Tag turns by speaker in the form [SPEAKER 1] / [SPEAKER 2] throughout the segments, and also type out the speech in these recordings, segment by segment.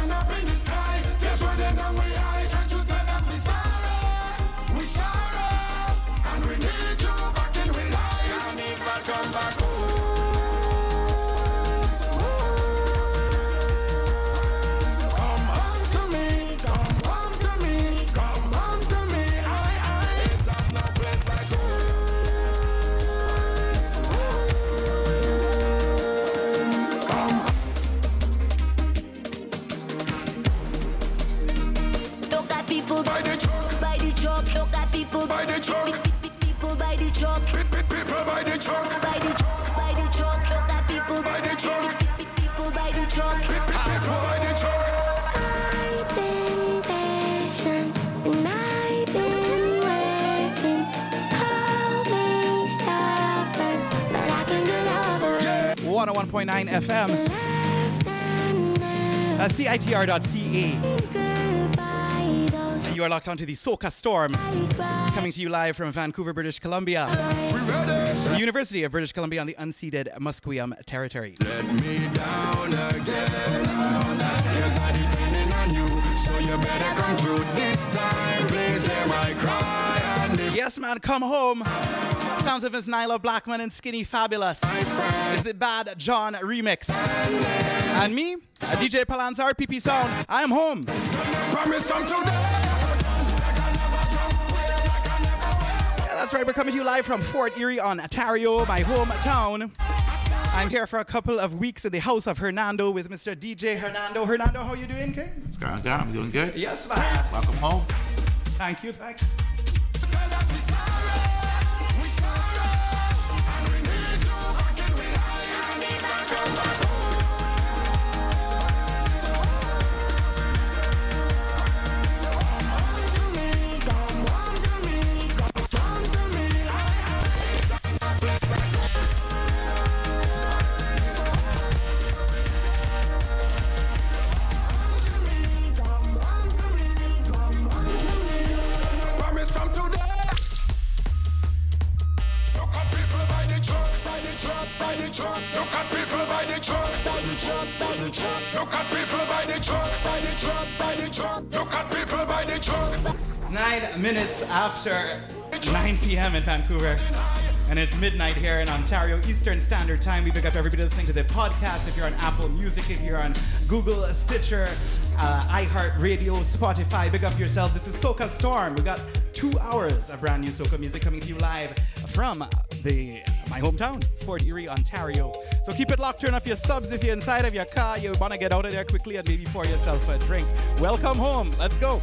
[SPEAKER 1] stand up in the
[SPEAKER 2] by the truck. People
[SPEAKER 1] by the truck,
[SPEAKER 2] People by the truck.
[SPEAKER 1] by the truck,
[SPEAKER 2] by the truck. Look at people
[SPEAKER 1] By the truck.
[SPEAKER 2] People by the truck.
[SPEAKER 1] People by the truck.
[SPEAKER 2] I've been patient and I've been waiting. Call me stubborn, but I can get over it.
[SPEAKER 3] 101.9 FM.
[SPEAKER 2] Left and
[SPEAKER 3] Uh, CITR.ca.
[SPEAKER 2] goodbye, those
[SPEAKER 3] And you are locked onto the Soca Storm, coming to you live from Vancouver, British Columbia, the University of British Columbia on the unceded Musqueam territory.
[SPEAKER 1] Let me down again. Yes, I depending on you, so you better come through this time. Please hear my cry and if
[SPEAKER 3] Yes, man, come home. Sounds of Miss Nailah Blackman and Skinny Fabulous. It's the Bad John remix. And me, DJ Palanza RPP Sound. I am home. That's right. We're coming to you live from Fort Erie, on Ontario, my hometown. I'm here for a couple of weeks in the house of Hernando with Mr. DJ Hernando. Hernando, how you doing, King?
[SPEAKER 4] What's going on? I'm doing good.
[SPEAKER 3] Yes, man.
[SPEAKER 4] Welcome home.
[SPEAKER 3] Thank you, thank you.
[SPEAKER 1] Truck, by the truck, by the truck. Look at people by the truck, by the truck, by the truck. Look at people by the truck.
[SPEAKER 3] Nine minutes after 9 p.m. in Vancouver. And it's midnight here in Ontario Eastern Standard Time. We pick up everybody listening to the podcast. If you're on Apple Music, if you're on Google, Stitcher, uh, iHeartRadio, Spotify, big up yourselves. It's a Soca Storm. We got two hours of brand new Soca music coming to you live from the my hometown, Fort Erie, Ontario. So keep it locked. Turn off your subs if you're inside of your car. You want to get out of there quickly and maybe pour yourself a drink. Welcome home. Let's go.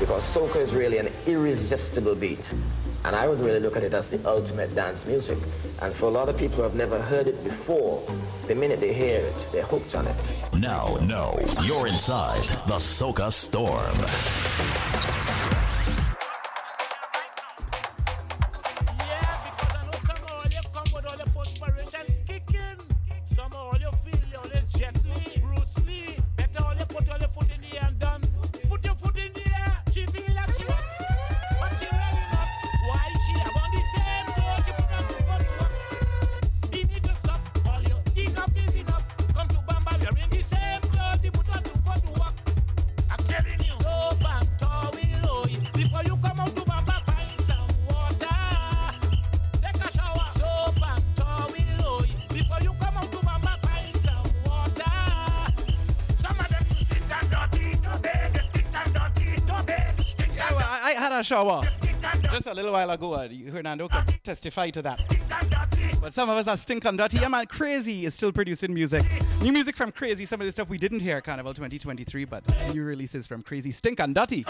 [SPEAKER 5] Because soca is really an irresistible beat. And I would really look at it as the ultimate dance music. And for a lot of people who have never heard it before, the minute they hear it, they're hooked on it.
[SPEAKER 6] Now, no, you're inside the Soca Storm.
[SPEAKER 3] little while ago, uh, you heard Nandoka testify to that. But some of us are stink on dirty. Yeah, man, Crazy is still producing music. New music from Crazy, some of the stuff we didn't hear Carnival 2023, but new releases from Crazy. Stink
[SPEAKER 7] on dirty.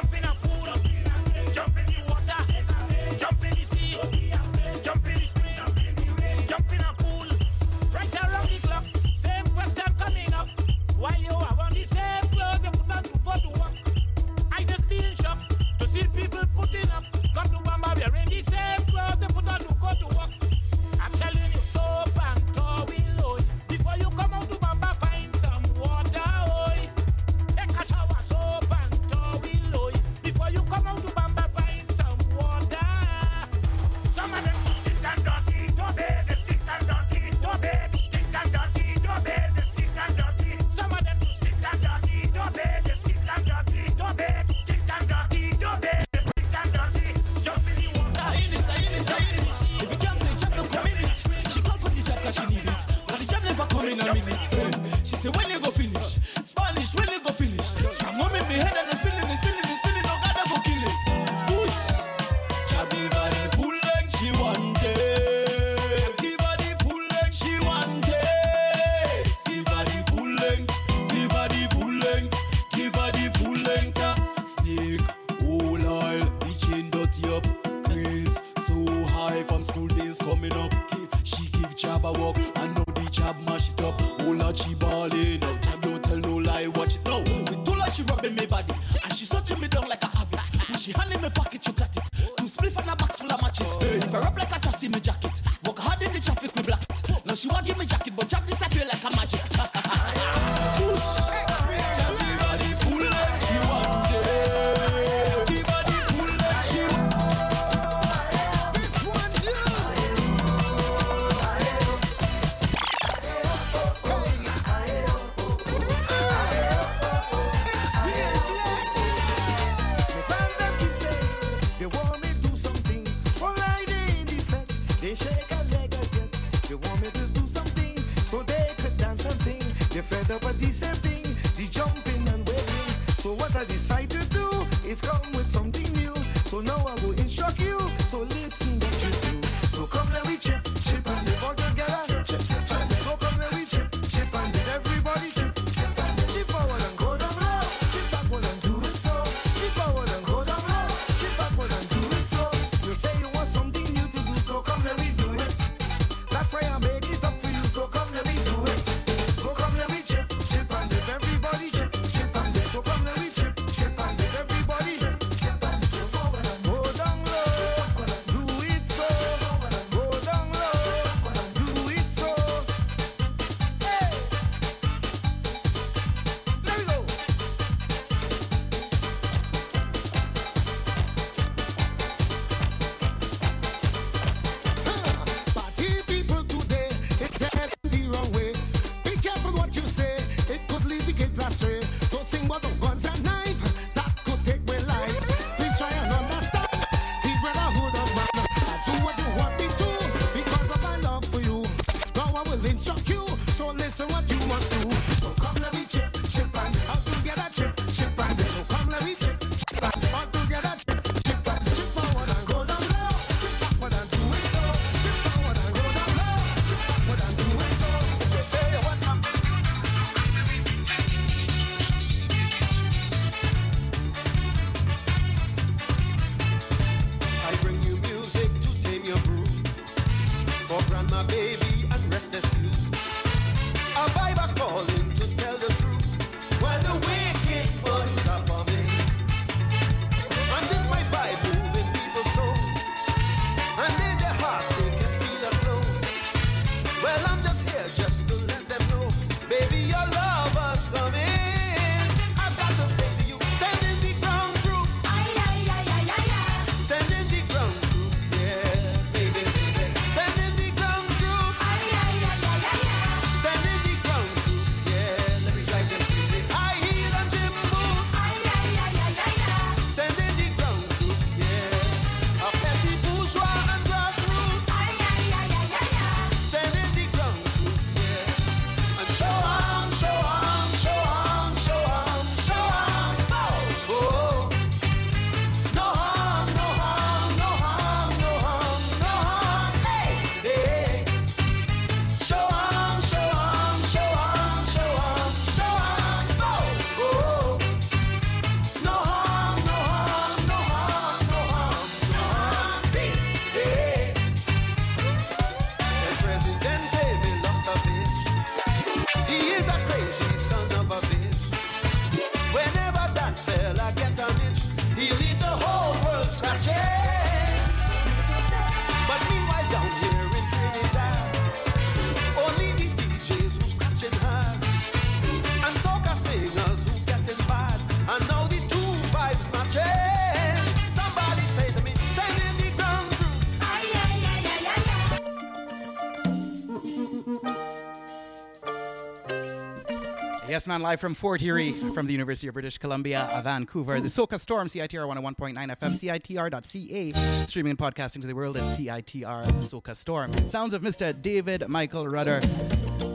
[SPEAKER 3] Yes, man, live from Fort Erie, from the University of British Columbia, uh, Vancouver. The Soca Storm, CITR 101.9 FM, CITR.ca, streaming and podcasting to the world at CITR Soca Storm. Sounds of Mr. David Michael Rudder.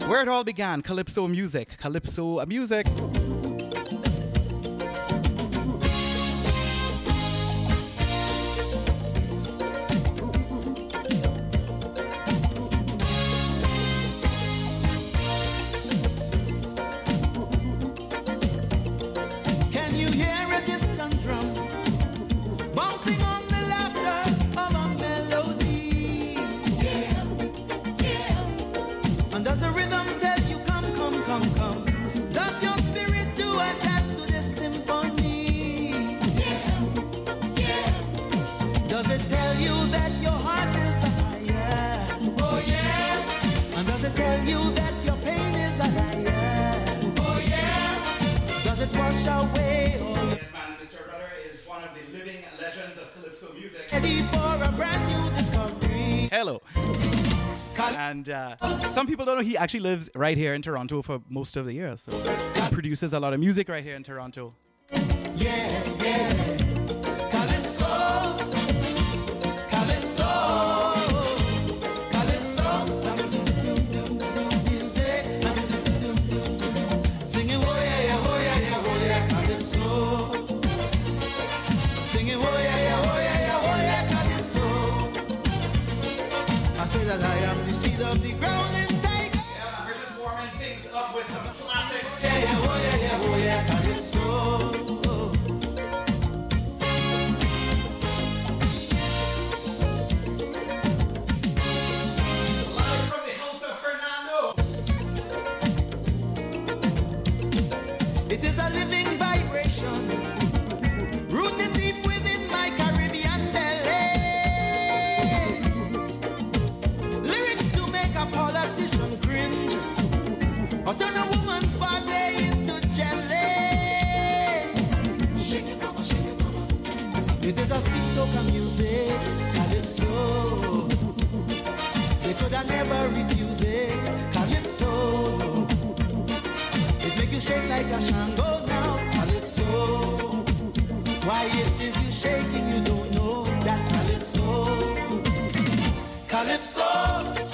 [SPEAKER 3] Where it all began, Calypso music. Calypso music. He actually lives right here in Toronto for most of the year. So he produces a lot of music right here in Toronto.
[SPEAKER 7] Yeah, yeah. Yeah, music, calypso. They could have never refuse it, calypso. It make you shake like a shango now, calypso. Why it is you shaking, you don't know. That's calypso. Calypso. Calypso.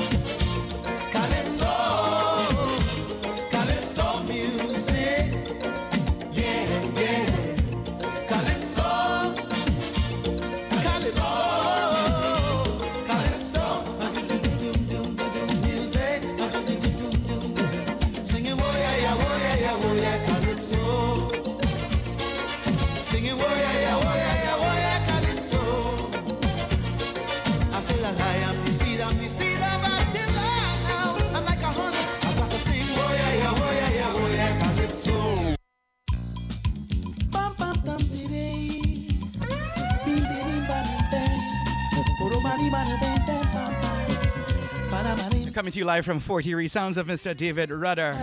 [SPEAKER 3] Coming to you live from Fort Erie, sounds of Mr. David Rudder.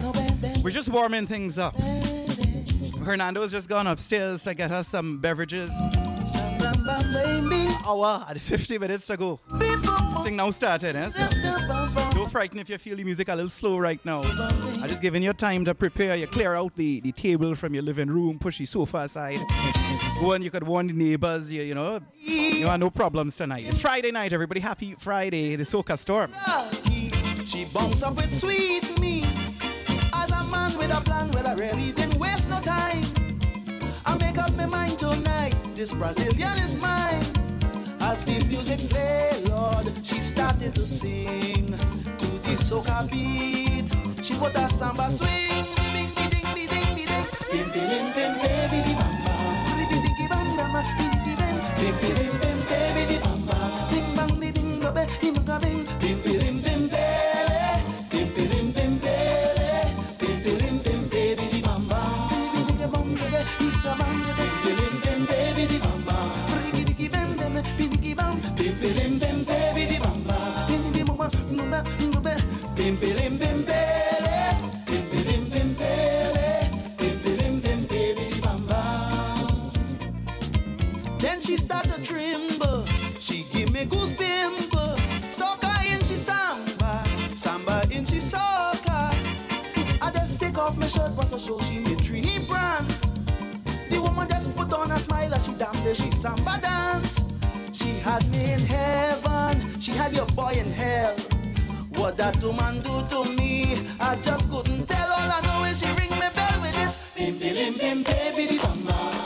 [SPEAKER 3] We're just warming things up. Hernando's just gone upstairs to get us some beverages. Hour and 50 minutes to go. Thing now started, eh? So don't frighten if you feel the music a little slow right now. I'm just giving you time to prepare. You clear out the, the table from your living room, push the sofa aside. Go and you could warn the neighbors, you, you know. You have no problems tonight. It's Friday night, everybody. Happy Friday, the Soca Storm.
[SPEAKER 7] She bounce up with sweet me. As a man with a plan, well, I really didn't waste no time. I make up my mind tonight. This Brazilian is mine. As the music play, Lord, she started to sing to the soca beat. She put a samba swing. Bing, bing, ding, bing, ding, bing, ding. Bim, bim, bim, damn the she samba dance. She had me in heaven, she had your boy in hell. What that woman do to me, I just couldn't tell. All I know is she ring me bell with this. Bim, bim, bim, bim, baby, bamba.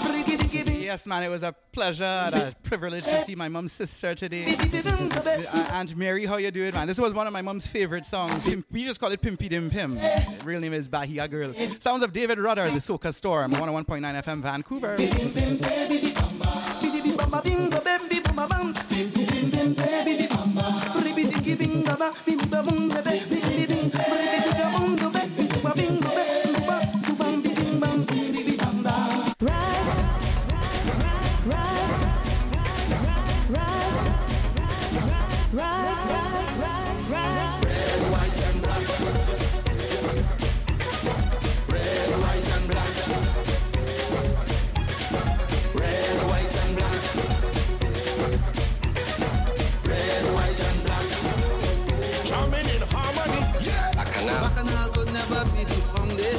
[SPEAKER 3] Yes, man, it was a pleasure and a privilege to see my mom's sister today. Uh, Aunt Mary, how you doing, man? This was one of my mom's favorite songs. We just call it Pimpy Dim Pim. Real name is Bahia Girl. Sounds of David Rudder, the Soca Storm, 101.9 FM, Vancouver.
[SPEAKER 8] Drumming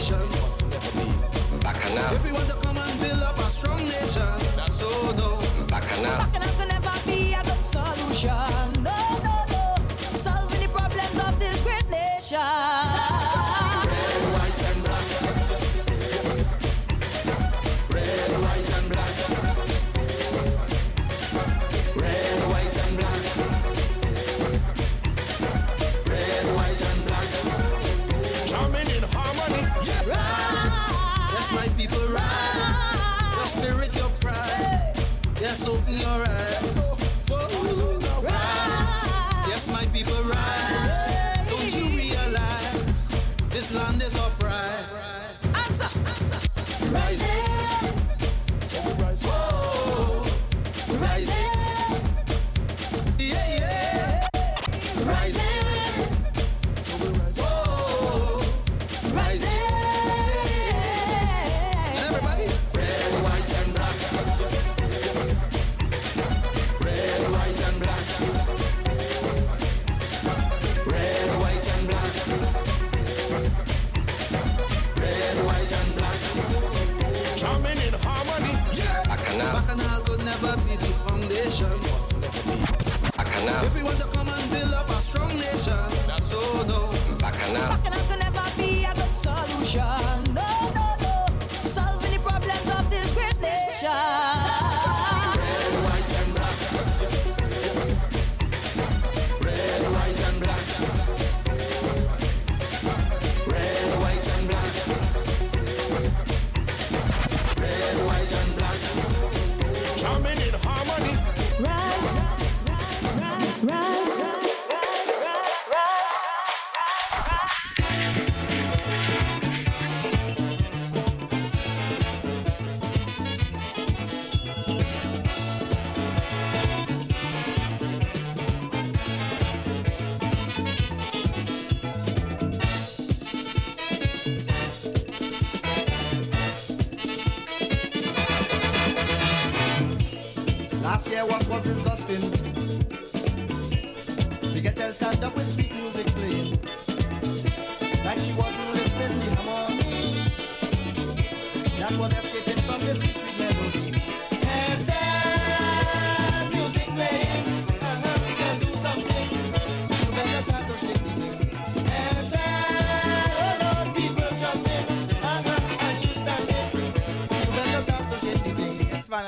[SPEAKER 8] foundation. Must never be.
[SPEAKER 9] Bacchanal.
[SPEAKER 8] If we want to come and build up a strong nation, that's so no.
[SPEAKER 9] Bacchanal.
[SPEAKER 10] Bacchanal could never be a good solution.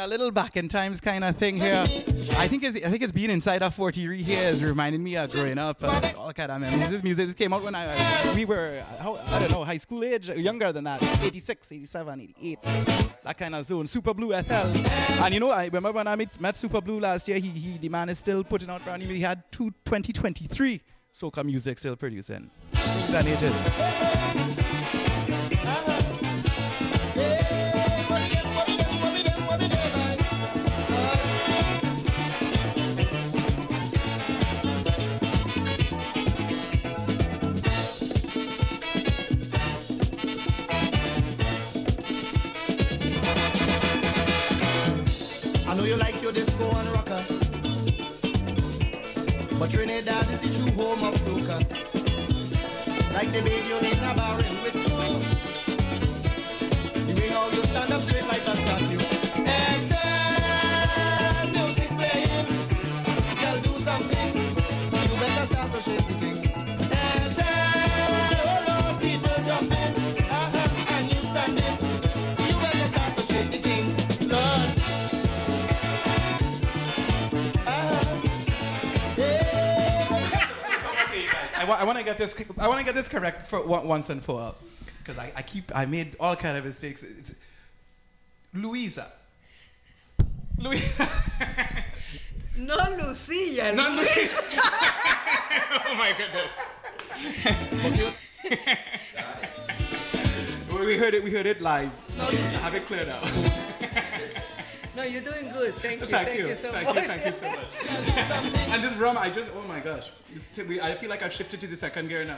[SPEAKER 3] A little back in times kind of thing here. I think it's, I think it's being inside of 43 here is reminding me of growing up. Uh, all kind of memories. This music this came out when I uh, we were how, I don't know high school age, younger than that, 86, 87, 88, that kind of zone. Super Blue FL, and you know I remember when I met, met Super Blue last year. He, he the man is still putting out brand new. He had two 2023 soca music still producing. Things and ages.
[SPEAKER 7] Your disco and rocker, but Trinidad is the true home of soca. Like the baby you in a barrel with you. The way how you stand up straight like a statue.
[SPEAKER 3] I, I want to get this. I want to get this correct for once and for all, because I, I keep. I made all kind of mistakes. It's Louisa. Louisa.
[SPEAKER 11] No Lucilla.
[SPEAKER 3] No,
[SPEAKER 11] Luis.
[SPEAKER 3] oh my goodness. we we heard it. We heard it live. Have it cleared out.
[SPEAKER 11] No, you're doing good. Thank you.
[SPEAKER 3] Thank
[SPEAKER 11] Thank,
[SPEAKER 3] you.
[SPEAKER 11] you so
[SPEAKER 3] Thank
[SPEAKER 11] much.
[SPEAKER 3] you. Thank you so much. and this rum, I just. Oh my gosh. T- I feel like I've shifted to the second gear now.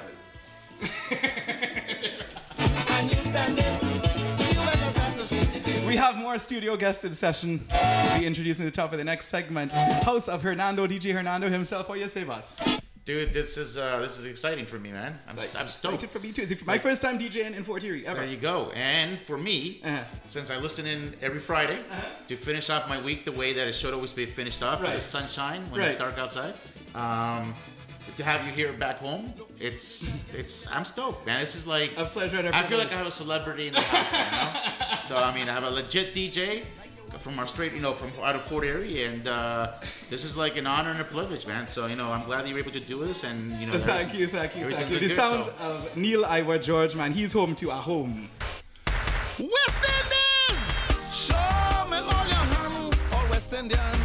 [SPEAKER 3] We have more studio guests in session. We'll be introducing the top of the next segment. House of Hernando, DJ Hernando himself. What you say, boss?
[SPEAKER 4] Dude, this is uh, this is exciting for me, man. I'm,
[SPEAKER 3] It's
[SPEAKER 4] I'm stoked.
[SPEAKER 3] excited for me too. It's my first time DJing in Fort Erie ever.
[SPEAKER 4] There you go. And for me,
[SPEAKER 3] Uh-huh.
[SPEAKER 4] since I listen in every Friday to finish off my week the way that it should always be finished off with
[SPEAKER 3] Right.
[SPEAKER 4] the sunshine when
[SPEAKER 3] Right.
[SPEAKER 4] it's dark outside. Um, to have you here back home, it's it's I'm stoked, man. This is like
[SPEAKER 3] a pleasure.
[SPEAKER 4] I feel like. I have a celebrity in the house, you know? So I mean, I have a legit DJ from our straight, you know, from out of Fort Erie, and uh, this is like an honor and a privilege, man. So you know, I'm glad you're able to do this, and you know,
[SPEAKER 3] Thank you, thank you, thank you. The
[SPEAKER 4] good,
[SPEAKER 3] sounds
[SPEAKER 4] so-
[SPEAKER 3] of Neil Iwer George, man. He's home to a home.
[SPEAKER 7] West Indies! Show me all your hand, all West Indians.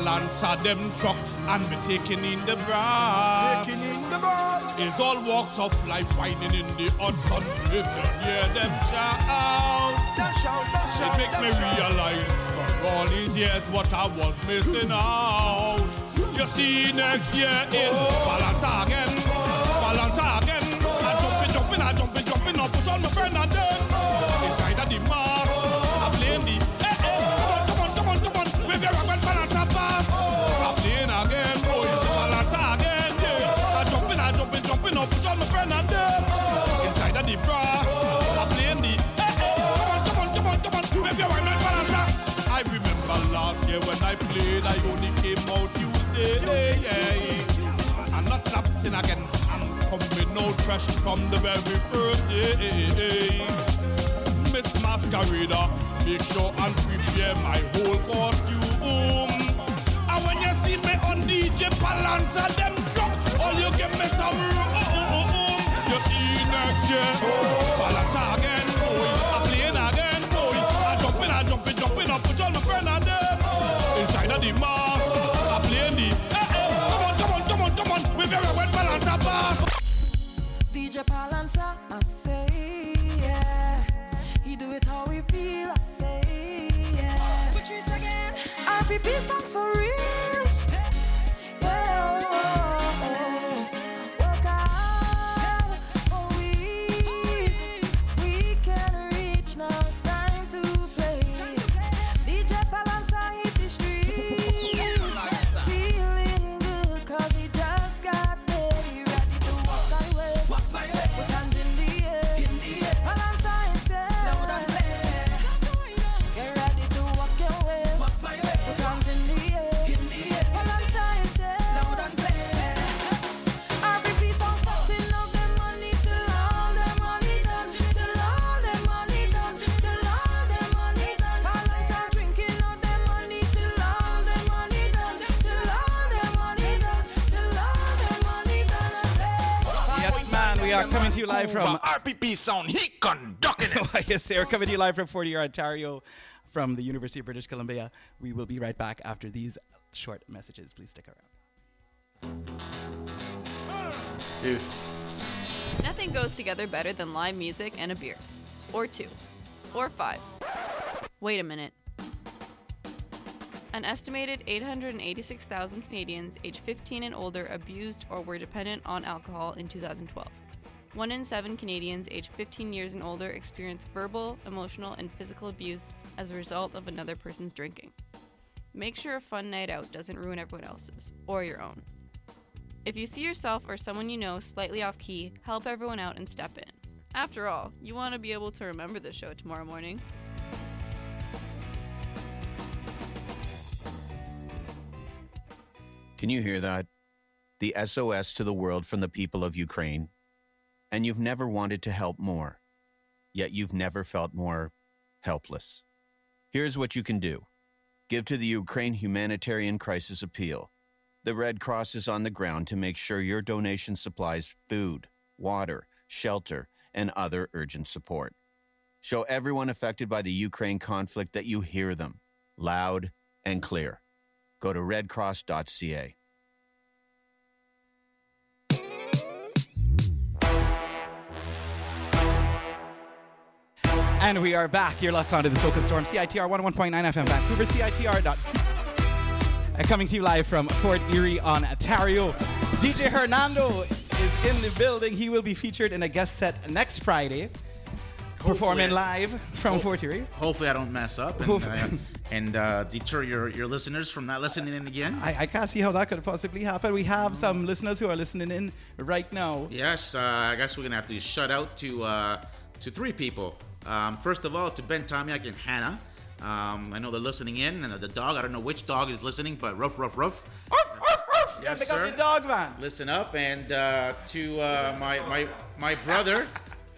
[SPEAKER 12] DJ Palanza, them truck, and me taking in the brass. It's all walks of life whining in the hot sun. If you hear them shout, it make me realize for all these years what I was missing out. You see, next year is Palanza again, Palanza again. I jumping, jumping, I jumping, jumping up, put on my friend and them. On my friend and them. Inside of the brass, I playing the. Eh, eh, come on, come on, come on, come on. Wave your rock when Palanza. I remember last year when I played, I only came out Tuesday. Yeah, I'm not lapsing again. I'm coming out fresh from the very first day. Miss Masquerada, make sure and prepare my whole costume. And when you see me on DJ Palanza, them truck, all you give me some room. You next year, Palanza again, boy. I'm playing again, boy. I jumping, I jumping, jumping up, put all my friend and them. Inside of the mask, I playing the. Eh, eh, come on, come on, come on, come on. We very well Palanza pass.
[SPEAKER 13] DJ Palanza, I say, yeah. He do it how we feel, I say, yeah. Patrice again. RPP songs for real.
[SPEAKER 3] Live from
[SPEAKER 14] RPP Sound. He conducting it.
[SPEAKER 3] yes, we're coming to you live from Fort Erie Ontario from the University of British Columbia. We will be right back after these short messages. Please stick around.
[SPEAKER 4] Dude.
[SPEAKER 15] Nothing goes together better than live music and a beer. Or two. Or five. Wait a minute. An estimated 886,000 Canadians aged 15 and older abused or were dependent on alcohol in 2012. One in seven Canadians aged 15 years and older experience verbal, emotional, and physical abuse as a result of another person's drinking. Make sure a fun night out doesn't ruin everyone else's, or your own. If you see yourself or someone you know slightly off key, help everyone out and step in. After all, you want to be able to remember the show tomorrow morning.
[SPEAKER 16] Can you hear that? The SOS to the world from the people of Ukraine. And you've never wanted to help more, yet you've never felt more helpless. Here's what you can do give to the Ukraine Humanitarian Crisis Appeal. The Red Cross is on the ground to make sure your donation supplies food, water, shelter, and other urgent support. Show everyone affected by the Ukraine conflict that you hear them loud and clear. Go to redcross.ca.
[SPEAKER 3] And we are back. You're locked onto the Soca Storm, CITR 101.9 FM, Vancouver, CITR.c. Uh, Coming to you live from Fort Erie, on Ontario. DJ Hernando is in the building. He will be featured in a guest set next Friday, performing live from Fort Erie.
[SPEAKER 4] Hopefully, I don't mess up and, uh, and uh, deter your, your listeners from not listening in again.
[SPEAKER 3] I, I can't see how that could possibly happen. We have some listeners who are listening in right now.
[SPEAKER 4] Yes, uh, I guess we're gonna have to shout out to uh, to three people. Um, first of all, to Ben Tomiak and Hannah. Um, I know they're listening in, and the dog. I don't know which dog is listening, but rough, rough, rough.
[SPEAKER 3] Yeah, pick up the dog, man.
[SPEAKER 4] Listen up, and uh, to uh, my my my brother,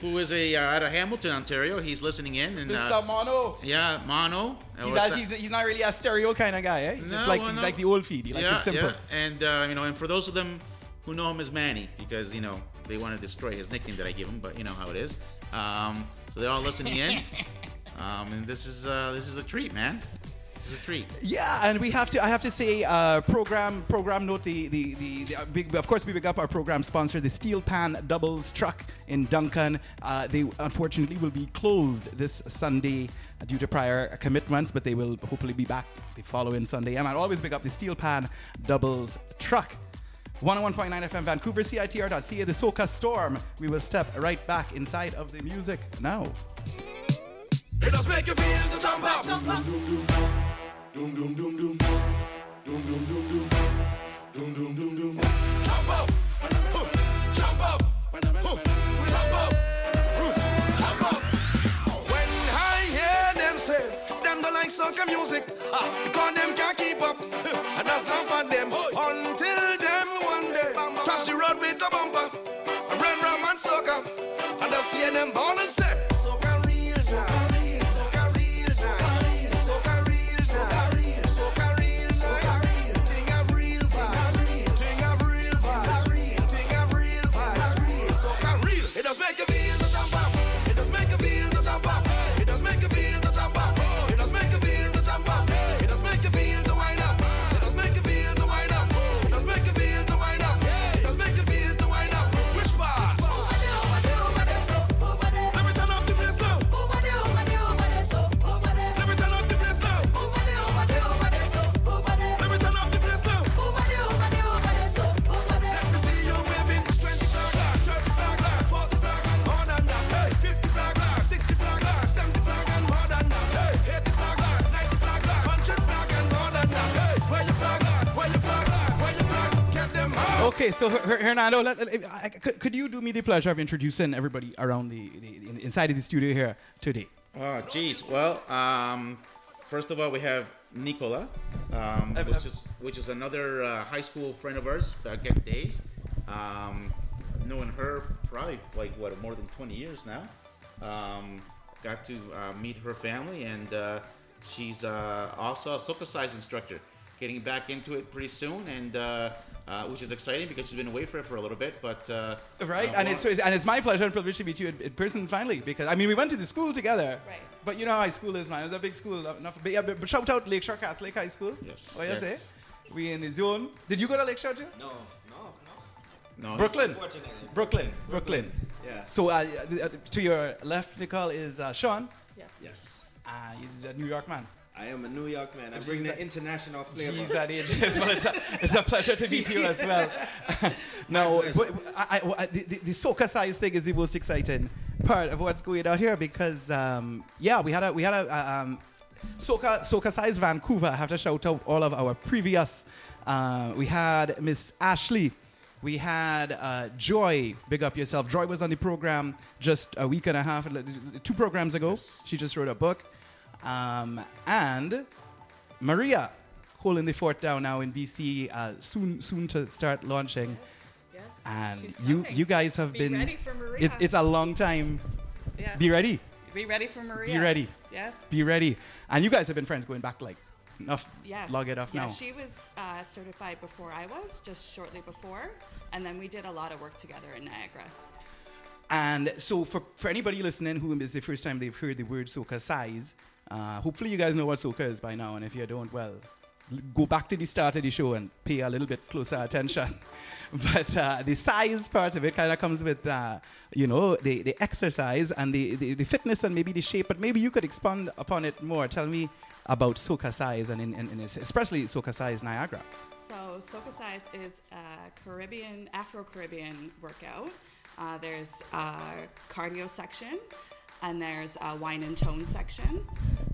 [SPEAKER 4] who is a uh, out of Hamilton, Ontario. He's listening in, and uh,
[SPEAKER 3] Mr. Mono.
[SPEAKER 4] yeah, Mono.
[SPEAKER 3] He
[SPEAKER 4] Or
[SPEAKER 3] does,
[SPEAKER 4] sa-
[SPEAKER 3] he's, he's not really a stereo kind of guy, eh? He just likes,
[SPEAKER 4] well,
[SPEAKER 3] he's
[SPEAKER 4] no.
[SPEAKER 3] like the old feed. He likes
[SPEAKER 4] yeah,
[SPEAKER 3] it simple.
[SPEAKER 4] yeah. And uh, you know, and for those of them who know him as Manny, because you know they want to destroy his nickname that I give him, but you know how it is. Um, so they're all listening in. Um, and this is uh, this is a treat, man. This is a treat.
[SPEAKER 3] Yeah, and we have to. I have to say, uh, program program note. The the the, the uh, big, of course we big up our program sponsor, the Steel Pan Doubles Truck in Duncan. Uh, they unfortunately will be closed this Sunday due to prior commitments, but they will hopefully be back the following Sunday. And I always big up the Steel Pan Doubles Truck. 101.9 FM Vancouver, CITR.ca, the Soca Storm. We will step right back inside of the music now.
[SPEAKER 8] It does make you feel the jump up. Doom doom doom doom. Doom doom doom doom. Doom doom doom doom. Jump up. Them don't like soca music, ah, because them can't keep up, and that's not for them. Until them one day cross the road with a bumper, and run round and soca, and I see them born and say, real.
[SPEAKER 3] Okay, so Her- Her- Hernando, let, let- I- could, could you do me the pleasure of introducing everybody around the, the, inside of the studio here today?
[SPEAKER 4] Oh, geez. Well, um, first of all, we have Nicola, um, which is which is another uh, high school friend of ours back in days. Um, knowing her probably like what more than 20 years now. Um, got to uh, meet her family, and uh, she's uh, also a Socacize instructor. Getting back into it pretty soon, and uh, which is exciting because she's been away for it for a little bit. But uh,
[SPEAKER 3] Right,
[SPEAKER 4] uh,
[SPEAKER 3] and it's, it's and it's my pleasure and privilege to meet you in, in person finally because I mean we went to the school together. Right. But you know how high school is, man. It was a big school. Enough, enough- but, yeah, but, but shout out Lakeshore Catholic High School.
[SPEAKER 4] Yes.
[SPEAKER 3] Oh, you
[SPEAKER 4] Yes.
[SPEAKER 3] say? We in the zone. Did you go to Lakeshore too?
[SPEAKER 17] No, no, no.
[SPEAKER 4] No,
[SPEAKER 3] Brooklyn.
[SPEAKER 17] Unfortunately.
[SPEAKER 3] Brooklyn. Brooklyn.
[SPEAKER 17] Yeah.
[SPEAKER 3] So uh, uh, to your left, Nicole, is uh, Sean.
[SPEAKER 17] Yes.
[SPEAKER 3] Uh, he's a New York man.
[SPEAKER 17] I am a New York man. I bring
[SPEAKER 3] Jeez,
[SPEAKER 17] the international flavor.
[SPEAKER 3] Jeez, that is. Well, it's, a, it's a pleasure to meet you as well. no, but I, I, the, the, Socacize thing is the most exciting part of what's going on here because, um, yeah, we had a we had a uh, um, soca Socacize Vancouver. I have to shout out all of our previous. Uh, we had Miss Ashley. We had uh, Joy, big up yourself. Joy was on the program just a week and a half, two programs ago. She just wrote a book. Um, and Maria, holding the fort down now in BC, uh, soon soon to start launching. And you you guys have
[SPEAKER 18] Be
[SPEAKER 3] been.
[SPEAKER 18] ready for Maria.
[SPEAKER 3] It's, it's a long time.
[SPEAKER 18] Yeah.
[SPEAKER 3] Be ready.
[SPEAKER 18] Be ready for Maria.
[SPEAKER 3] Be ready.
[SPEAKER 18] Yes.
[SPEAKER 3] Be ready. And you guys have been friends going back like enough.
[SPEAKER 19] Yeah.
[SPEAKER 3] Log it off
[SPEAKER 19] yeah,
[SPEAKER 3] now.
[SPEAKER 19] she was uh, certified before I was, just shortly before, and then we did a lot of work together in Niagara.
[SPEAKER 3] And so, for, for anybody listening who is the first time they've heard the word Socacize, uh, hopefully you guys know what soca is by now. And if you don't, well, go back to the start of the show and pay a little bit closer attention. but uh, the size part of it kind of comes with, uh, you know, the, the exercise and the, the, the fitness and maybe the shape. But maybe you could expand upon it more. Tell me about Socacize and, in, in, in especially Socacize Niagara.
[SPEAKER 19] So Socacize is a Caribbean, Afro-Caribbean workout. Uh, there's a cardio section, and there's a wine and tone section.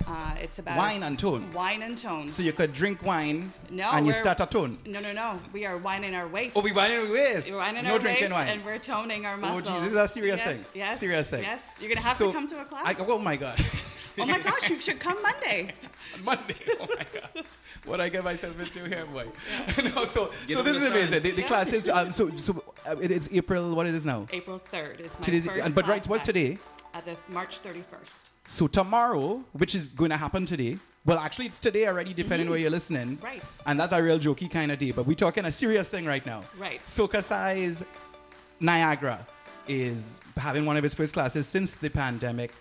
[SPEAKER 19] Uh, it's about
[SPEAKER 3] Wine and tone?
[SPEAKER 19] Wine and tone.
[SPEAKER 3] So you could drink wine
[SPEAKER 19] No,
[SPEAKER 3] and you start a tone.
[SPEAKER 19] No, no, no. We are wining our waist.
[SPEAKER 3] Oh, we wining our waist?
[SPEAKER 19] We're wining
[SPEAKER 3] No
[SPEAKER 19] our
[SPEAKER 3] drinking
[SPEAKER 19] waist,
[SPEAKER 3] wine.
[SPEAKER 19] and we're toning our muscles.
[SPEAKER 3] Oh,
[SPEAKER 19] muscles.
[SPEAKER 3] geez, this is a serious
[SPEAKER 19] Yes,
[SPEAKER 3] thing.
[SPEAKER 19] Yes.
[SPEAKER 3] Serious thing.
[SPEAKER 19] Yes. You're gonna have
[SPEAKER 3] So,
[SPEAKER 19] to come to a class.
[SPEAKER 3] I, oh my god.
[SPEAKER 19] oh my gosh, you should come Monday.
[SPEAKER 3] Monday. Oh my god. What I get myself into here, boy. no, so
[SPEAKER 19] Get
[SPEAKER 3] so this
[SPEAKER 19] the
[SPEAKER 3] is
[SPEAKER 19] sun.
[SPEAKER 3] amazing. The, the
[SPEAKER 19] Yeah.
[SPEAKER 3] class is um, so so uh, it is April. What it is now?
[SPEAKER 19] April 3rd is my
[SPEAKER 3] Today's-
[SPEAKER 19] first
[SPEAKER 3] and- but right, what's today?
[SPEAKER 19] At the March 31st.
[SPEAKER 3] So tomorrow, which is going to happen today. Well, actually, it's today already, depending
[SPEAKER 19] Mhm.
[SPEAKER 3] where you're listening.
[SPEAKER 19] Right.
[SPEAKER 3] And that's a real jokey kind of day. But we're talking a serious thing right now.
[SPEAKER 19] Right.
[SPEAKER 3] Socacize Niagara.
[SPEAKER 19] is having one of its first classes since the pandemic,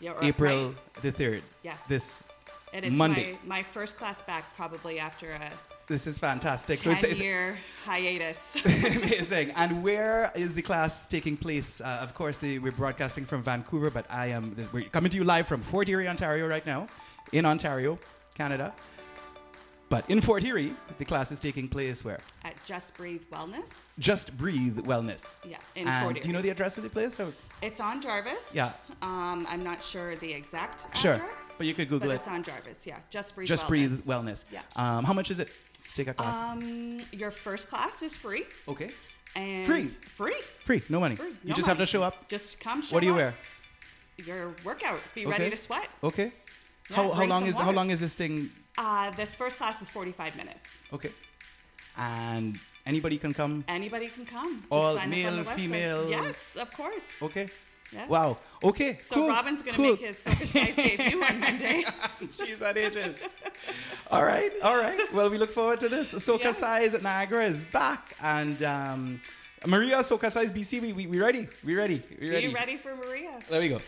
[SPEAKER 3] Yeah, or-
[SPEAKER 19] April
[SPEAKER 3] right.
[SPEAKER 19] the 3rd.
[SPEAKER 3] Yes.
[SPEAKER 19] This
[SPEAKER 3] And it's
[SPEAKER 19] Monday.
[SPEAKER 3] My, my first class back probably after a
[SPEAKER 19] This is fantastic.
[SPEAKER 3] 10
[SPEAKER 19] it's, it's
[SPEAKER 3] year hiatus.
[SPEAKER 19] amazing. And where is the class taking place? Uh, of course, the, we're broadcasting from Vancouver, but I am we're coming to you live from Fort Erie, Ontario, right now, in Ontario, Canada. But in Fort Erie, the class is taking place where?
[SPEAKER 3] At Just Breathe Wellness.
[SPEAKER 19] Just Breathe Wellness.
[SPEAKER 3] Yeah, in
[SPEAKER 19] and
[SPEAKER 3] Fort
[SPEAKER 19] do you know the address of the place? Or?
[SPEAKER 3] It's on Jarvis.
[SPEAKER 19] Yeah.
[SPEAKER 3] Um, I'm not sure the exact address.
[SPEAKER 19] Sure, but you could Google
[SPEAKER 3] but
[SPEAKER 19] it.
[SPEAKER 3] It's on Jarvis. Yeah. Just Breathe
[SPEAKER 19] Just
[SPEAKER 3] Wellness.
[SPEAKER 19] Breathe Wellness.
[SPEAKER 3] Yeah.
[SPEAKER 19] Um, how much is it take a class?
[SPEAKER 3] Um, your first class is free.
[SPEAKER 19] okay.
[SPEAKER 3] And
[SPEAKER 19] Free?
[SPEAKER 3] Free.
[SPEAKER 19] Free, no money.
[SPEAKER 3] Free.
[SPEAKER 19] You
[SPEAKER 3] No
[SPEAKER 19] just have to show up.
[SPEAKER 3] Just come show
[SPEAKER 19] What do you
[SPEAKER 3] up.
[SPEAKER 19] wear?
[SPEAKER 3] Your workout. Be
[SPEAKER 19] Okay.
[SPEAKER 3] ready to sweat.
[SPEAKER 19] Okay.
[SPEAKER 3] Yeah,
[SPEAKER 19] how how long is how long is this thing?
[SPEAKER 3] Uh, this first class is 45 minutes.
[SPEAKER 19] Okay. And anybody can come.
[SPEAKER 3] Anybody can come.
[SPEAKER 19] All
[SPEAKER 3] sign up on
[SPEAKER 19] male, female?
[SPEAKER 3] Yes, of course.
[SPEAKER 19] Okay.
[SPEAKER 3] Yes.
[SPEAKER 19] Wow. Okay.
[SPEAKER 3] So
[SPEAKER 19] cool,
[SPEAKER 3] Robin's gonna
[SPEAKER 19] cool.
[SPEAKER 3] make his Socacize debut on Monday.
[SPEAKER 19] Jeez, on ages. All right, all right. Well, we look forward to this. Socacize at Niagara is back, and um, Maria Socacize BC, we, we we ready? We ready? We ready?
[SPEAKER 3] Be ready for Maria.
[SPEAKER 19] There we go.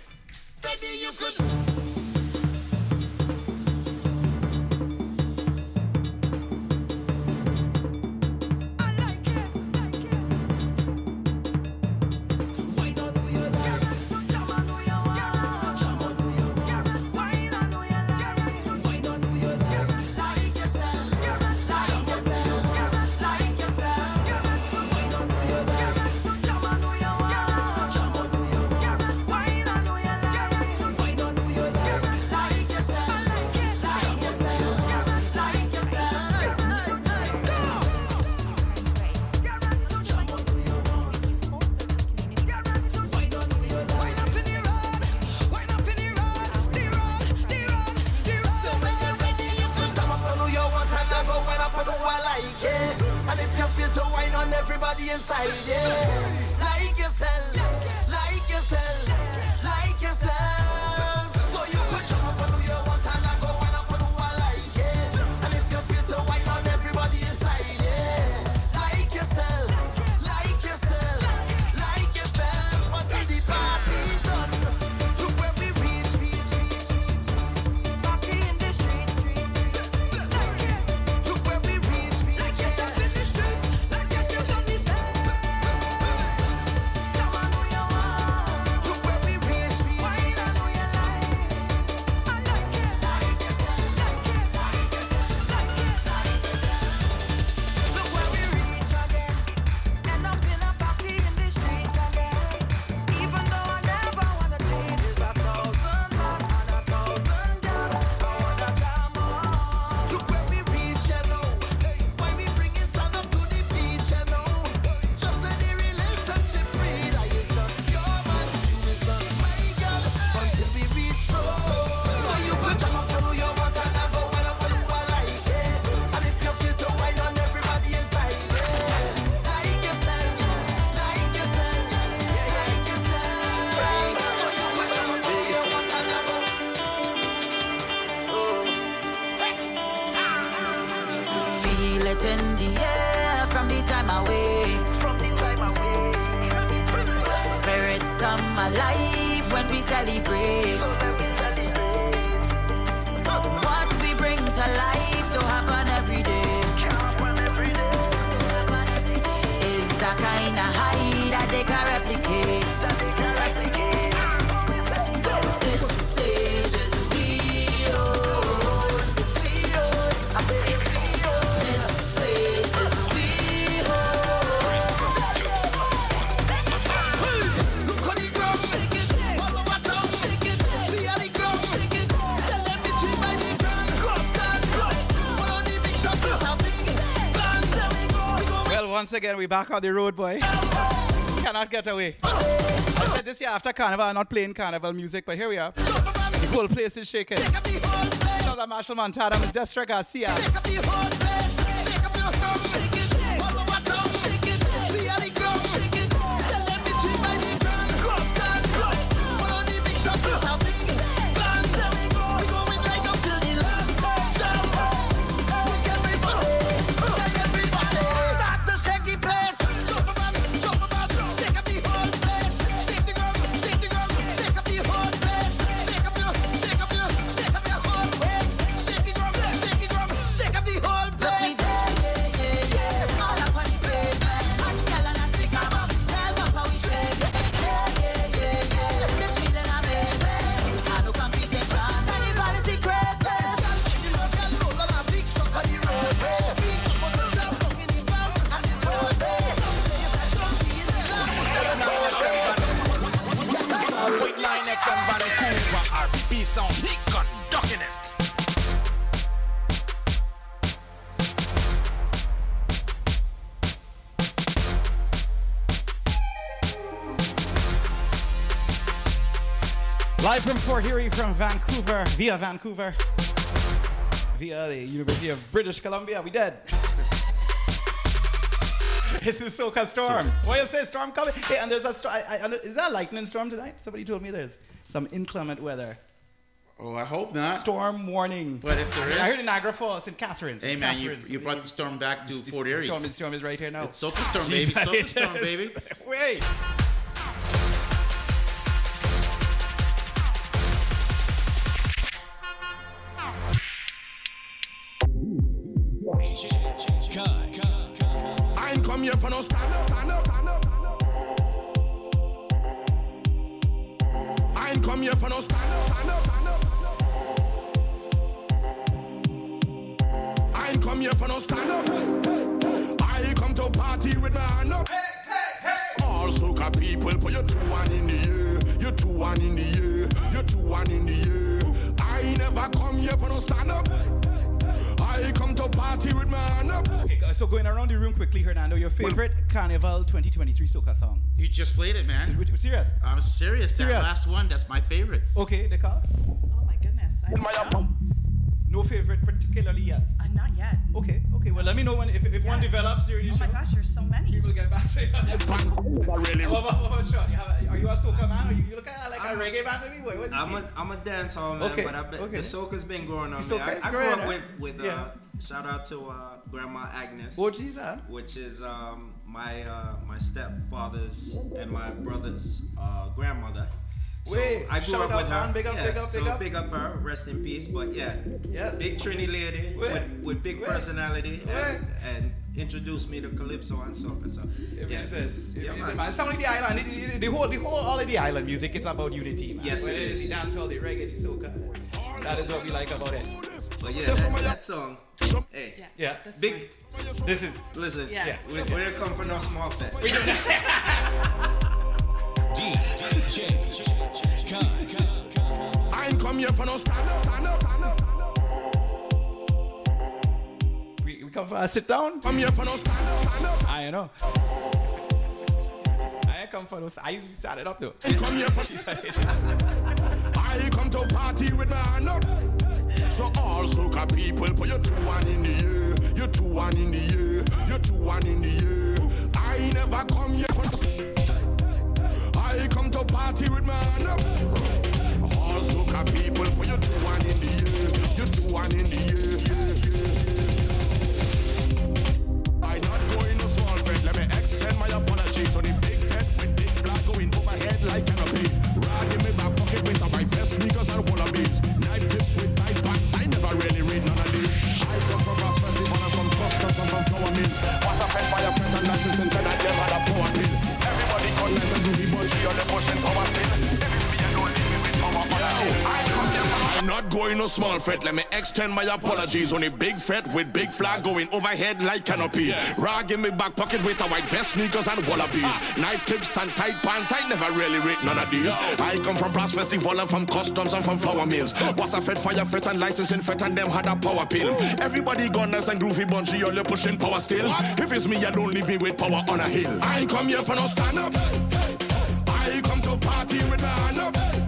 [SPEAKER 19] Once again, we're back on the road, boy. Cannot get away. I said this year after Carnival, I'm not playing Carnival music, but here we are. The whole place is shaking. Out Marshall Montano and Destra Garcia.
[SPEAKER 3] Fort Erie, from Vancouver, via Vancouver, via the University of British Columbia. We dead. It's the Soca storm. What you say, storm coming? Hey, and there's a storm. Is that a lightning storm tonight? Somebody told me there's some inclement weather.
[SPEAKER 4] Oh, I hope not.
[SPEAKER 3] Storm warning.
[SPEAKER 4] But if there is,
[SPEAKER 3] I heard in Niagara Falls, St. Catharines.
[SPEAKER 4] Hey man, you,
[SPEAKER 3] Catharines.
[SPEAKER 4] you brought the storm back to Fort Erie.
[SPEAKER 3] Storm, the storm is right here now.
[SPEAKER 4] It's Soca storm, baby. Soca storm, baby.
[SPEAKER 3] Wait. Around the room Hernando, your favorite Carnival 2023 soca song?
[SPEAKER 4] You just played it, man.
[SPEAKER 3] serious?
[SPEAKER 4] I'm serious. That
[SPEAKER 3] Serious?
[SPEAKER 4] last one, that's my favorite.
[SPEAKER 3] Okay, Nicole?
[SPEAKER 19] Oh my goodness. I
[SPEAKER 3] No favorite particularly yet?
[SPEAKER 19] Uh, not yet.
[SPEAKER 3] Okay, okay. Well, let me know when if, if one develops during the
[SPEAKER 19] Oh
[SPEAKER 3] show.
[SPEAKER 19] my gosh, there's so many.
[SPEAKER 3] We will get back to you.
[SPEAKER 8] really.
[SPEAKER 3] What about, what about Sean? You have a, are you a soca man? Are you, you look kind of like
[SPEAKER 17] I'm
[SPEAKER 3] a reggae band to me? Boy, what is
[SPEAKER 17] I'm a, I'm a dancehall man,
[SPEAKER 3] Okay,
[SPEAKER 17] but I've been,
[SPEAKER 3] okay.
[SPEAKER 17] the soca's been growing on
[SPEAKER 3] The
[SPEAKER 17] me.
[SPEAKER 3] soca
[SPEAKER 17] I, I grew up with, with uh, shout out to uh, Grandma Agnes.
[SPEAKER 3] Oh, geez, huh?
[SPEAKER 17] Which is um, my uh, my stepfather's and my brother's uh, grandmother. So
[SPEAKER 3] Wait,
[SPEAKER 17] I grew
[SPEAKER 3] shout
[SPEAKER 17] up
[SPEAKER 3] out,
[SPEAKER 17] with her.
[SPEAKER 3] man. Big up,
[SPEAKER 17] yeah,
[SPEAKER 3] big up,
[SPEAKER 17] so
[SPEAKER 3] big up.
[SPEAKER 17] big up her. Rest in peace. But yeah,
[SPEAKER 3] Yes.
[SPEAKER 17] big Trini lady
[SPEAKER 3] Wait,
[SPEAKER 17] with, with big
[SPEAKER 3] wait,
[SPEAKER 17] personality
[SPEAKER 3] wait.
[SPEAKER 17] and, and introduced me to calypso and soca. So yeah,
[SPEAKER 3] Amazing.
[SPEAKER 17] yeah,
[SPEAKER 3] Amazing,
[SPEAKER 17] man.
[SPEAKER 3] man. Sound of the island, it- it- the whole, the whole, all of the island music, it's about unity, man.
[SPEAKER 17] Yes,
[SPEAKER 3] Whether it's
[SPEAKER 17] is.
[SPEAKER 3] the dancehall, the reggae, the soca. That is what we like about it.
[SPEAKER 17] But yeah, that, that song. Hey,
[SPEAKER 3] Yeah.
[SPEAKER 17] big.
[SPEAKER 3] This is.
[SPEAKER 17] Listen,
[SPEAKER 3] Yeah.
[SPEAKER 17] yeah, we, we didn't come for no small set.
[SPEAKER 3] We don't
[SPEAKER 8] I ain't come here for no stand up, stand up, stand up.
[SPEAKER 3] We, we come for a sit down.
[SPEAKER 8] Come here for no stand up, stand up.
[SPEAKER 3] Ah, I know. I come for those. I started up though.
[SPEAKER 8] Come here for I come to party with my hand up. So all soca people, put your two one in the air. Your two one in the air. Your two one in the air. I never come here for I come to party with my hand up. Soca people, put your two one in the air. Your two one in the air. I not going to solve it. Let me extend my apology to the big fat with big flag going overhead like canopy. Rag in my back pocket with my vest, sneakers and wallabies. Night clips with tight pants. I never really read none of these. I come from Ross Festival and from customs and from flower mills. What's a fed fire fed and license and fed and them had a power pill. Everybody nice and do the bungee on the pushing power still. I'm not going no small fret. Let me extend my apologies. On a big fret with big flag going overhead like canopy. Rag in my back pocket with a white vest, sneakers and wallabies. Knife tips and tight pants. I never really read none of these. I come from brass festival and from customs and from flower mills. Was a fed fire fret and licensing fret and them had a power pill. Everybody got nice and groovy bunchy. All you pushing power still. If it's me, you don't leave me with power on a hill. I ain't come here for no stand up. I come to party with my hand up.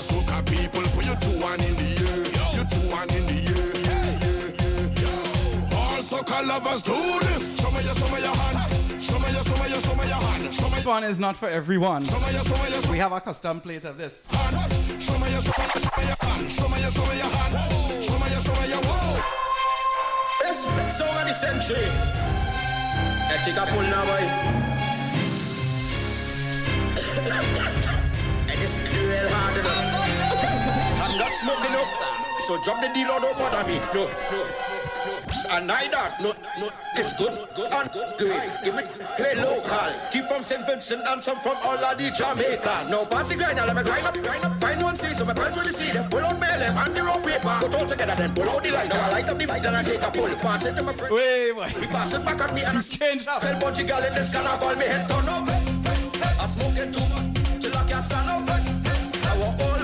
[SPEAKER 8] All soca people, put your two one in the air. Your two one in the air. All soca lovers do this. Show me your, show me your hand. Show me your, show me your, show me your hand. Show me
[SPEAKER 3] This one is not for everyone.
[SPEAKER 8] Show me your, show me your, show
[SPEAKER 3] We have a custom plate of this.
[SPEAKER 8] Show me your, show me your, show me your hand. Show me your, show me your hand. Show me your, show me your whoa.
[SPEAKER 20] Yes, song of the century. I pull now, boy. It's real hard enough. I'm not smoking up, so drop the deal or don't bother me. No, no. And I that, no, no, it's good, and great. Give me, hey, local. Keep from St. Vincent and some from all of the Jamaica. Now pass the grind, let me grind up, grind up. Find one season, my plant with the seed, pull out mail them and the rope paper. Put all together, then pull out the light. Now I light up the then I take a pull. Pass it to my friend.
[SPEAKER 3] Wait, wait.
[SPEAKER 20] We pass it back at me and I
[SPEAKER 3] change up.
[SPEAKER 20] Tell bunchy girl in this carnival, me head turn up. I smoking too much Our old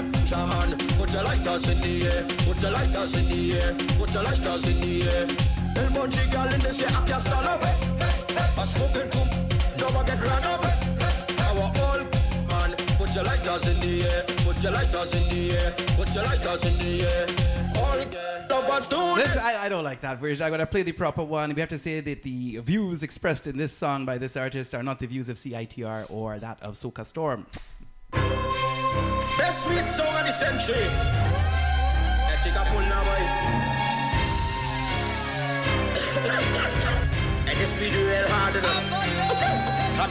[SPEAKER 20] put lighters in the air, put lighters in the air, put lighters in the air. Bunchy girl in I can't stand up. I smoking too, get run up. Our old man, put your lighters in the air, put your lighters in the air, put your lighters in the air. All.
[SPEAKER 3] I, I don't like that version. I'm going to play the proper one. We have to say that the views expressed in this song by this artist are not the views of CITR or that of Soca Storm.
[SPEAKER 20] Best sweet song of the century. Let's take a pull now, boy. and this be the real hard enough.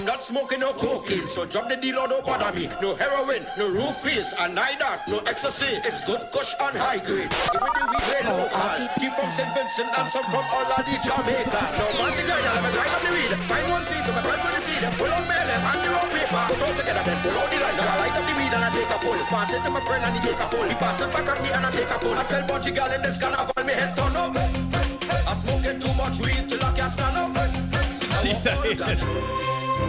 [SPEAKER 20] I'm not smoking no cocaine, so drop the deal or don't bother me. No heroin, no roofies, and neither, no ecstasy. It's good kush and high grade. Give me the weed real local. Keep from St. Vincent and some from all of the Jamaica. No bossy girl, I'm a grind up the weed. Find one season, my plant with the seed. Pull on mail and the rock paper. Put all together, then pull out the light. Now I light up the weed and I take a pull. Pass it to my friend and he take a pull. He pass it back at me and I take a pull. I tell bunchy girl in this carnival, me head turn up. I'm smoking too much weed till I can't stand up.
[SPEAKER 3] Jesus.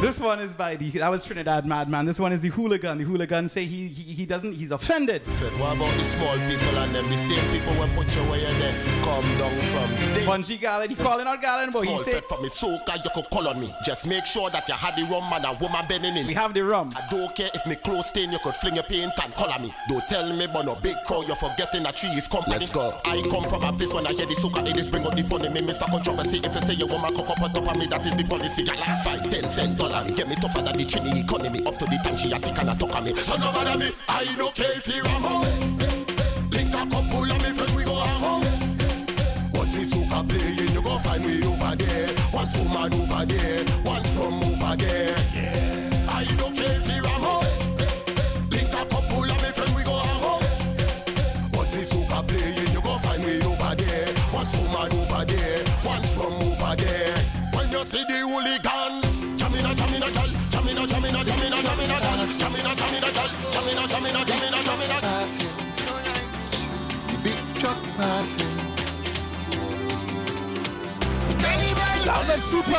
[SPEAKER 3] This one is by the that was Trinidad Madman. This one is the hooligan. The hooligan say he he, he doesn't he's offended.
[SPEAKER 21] Said, what about the small people and them? The same people when put you where you're there. Come down from there.
[SPEAKER 3] Bunji Garlin, he calling out Garlin, but
[SPEAKER 21] Small
[SPEAKER 3] say
[SPEAKER 21] fed for me soca, you could call on me. Just make sure that you had the rum man and woman bending in.
[SPEAKER 3] We have the rum.
[SPEAKER 21] I don't care if me close stain, you could fling your paint and color me. Don't tell me but no big crowd, you're forgetting that tree is company. Let's go. I come from a place when I hear the soca, it is bring out the funny. Me Mr. Controversy, if you say you woman cock up on top of me, that is the policy. Jala. Five, ten cent dollar, me get me tougher than the Trini economy. Up to the time she a tick and a talk on me. So no matter me, I don't care if you ram out. Link a couple of me friend, we go out. Once the soca playing, you go find me over there. Once woman over there, once from over there.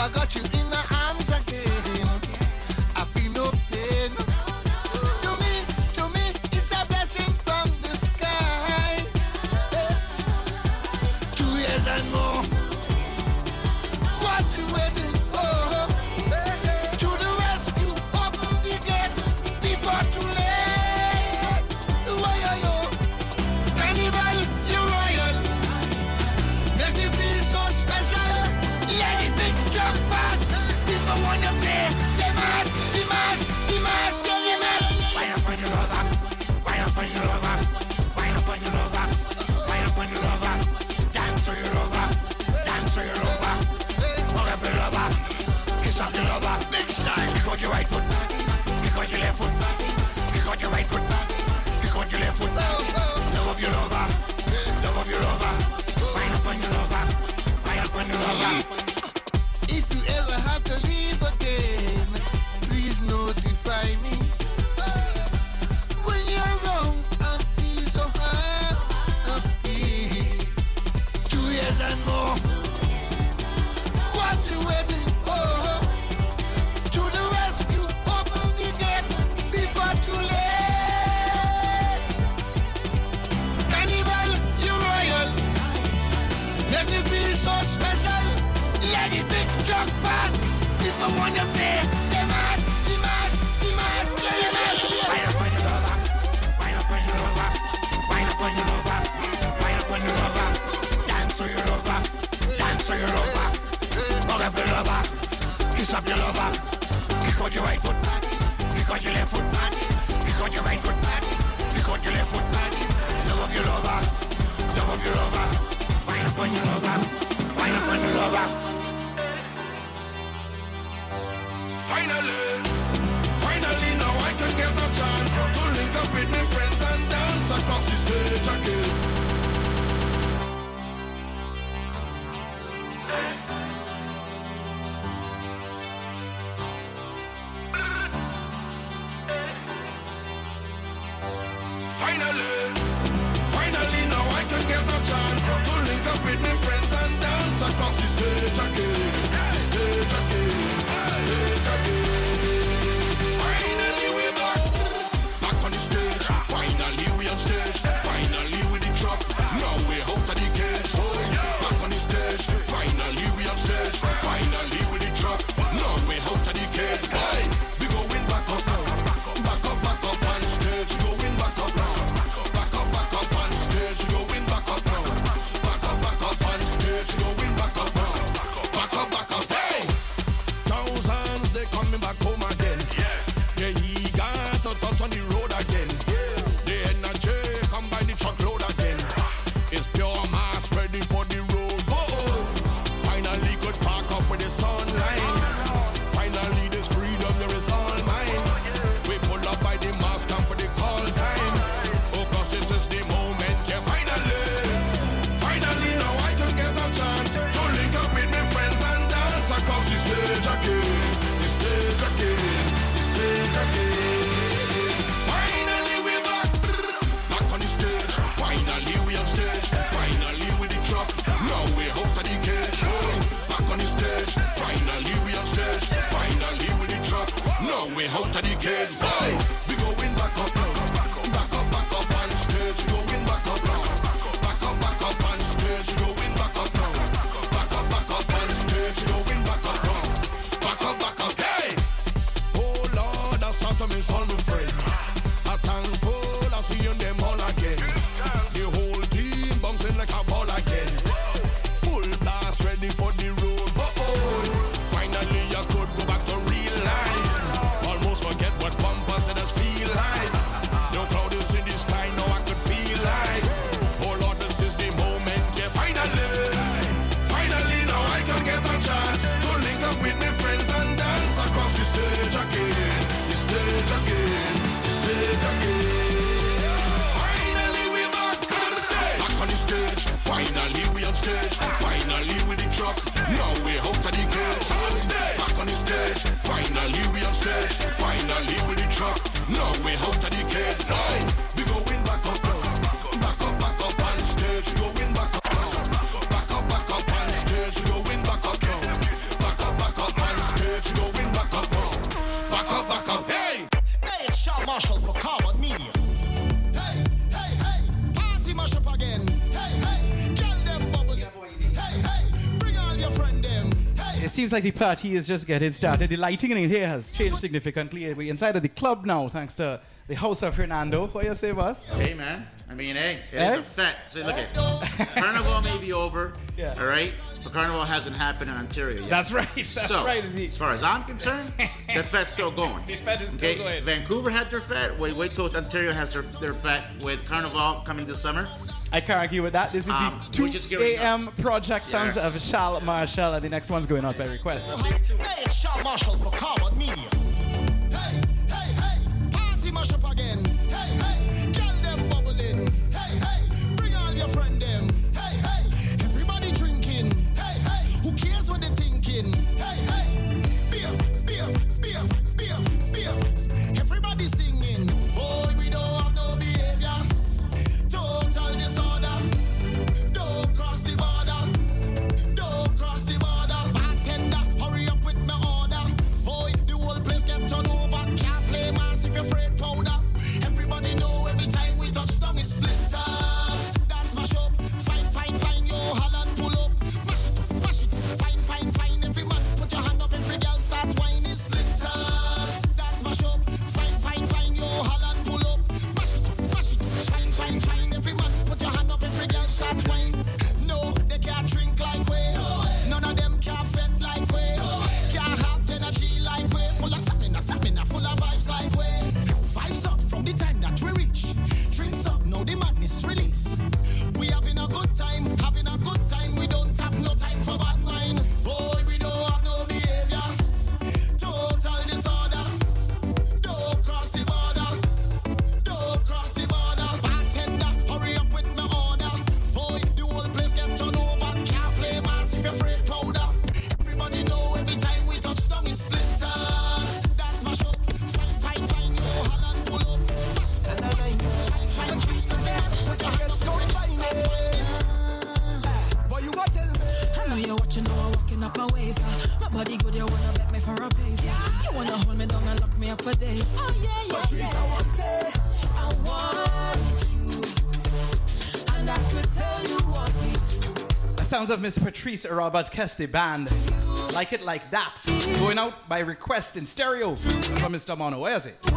[SPEAKER 21] I
[SPEAKER 22] got you in my
[SPEAKER 3] seems like the party is just getting started. The lighting in here has changed significantly. We're inside of the club now, thanks to the house of Hernando. What you say, boss?
[SPEAKER 4] Hey, man. I mean, hey, it's
[SPEAKER 3] eh?
[SPEAKER 4] a fact. So look at Carnival may be over,
[SPEAKER 3] yeah.
[SPEAKER 4] all right? But Carnival hasn't happened in Ontario yet.
[SPEAKER 3] That's right. That's
[SPEAKER 4] so,
[SPEAKER 3] right.
[SPEAKER 4] As far as I'm concerned, the fet's still going.
[SPEAKER 3] the fet is
[SPEAKER 4] okay?
[SPEAKER 3] still going.
[SPEAKER 4] Vancouver had their fet. Wait, wait till Ontario has their, their fet with Carnival coming this summer.
[SPEAKER 3] I can't argue with that. This is
[SPEAKER 4] um,
[SPEAKER 3] the 2 a.m. project sounds
[SPEAKER 4] yes.
[SPEAKER 3] of Charles Marshall, and the next one's going out by request.
[SPEAKER 21] Hey, it's Marshall for Carbon Media.
[SPEAKER 23] Sounds of Miss Patrice Roberts Kes the Band. Like it like that. Going out by request in stereo from Mr. Mono. Where is it?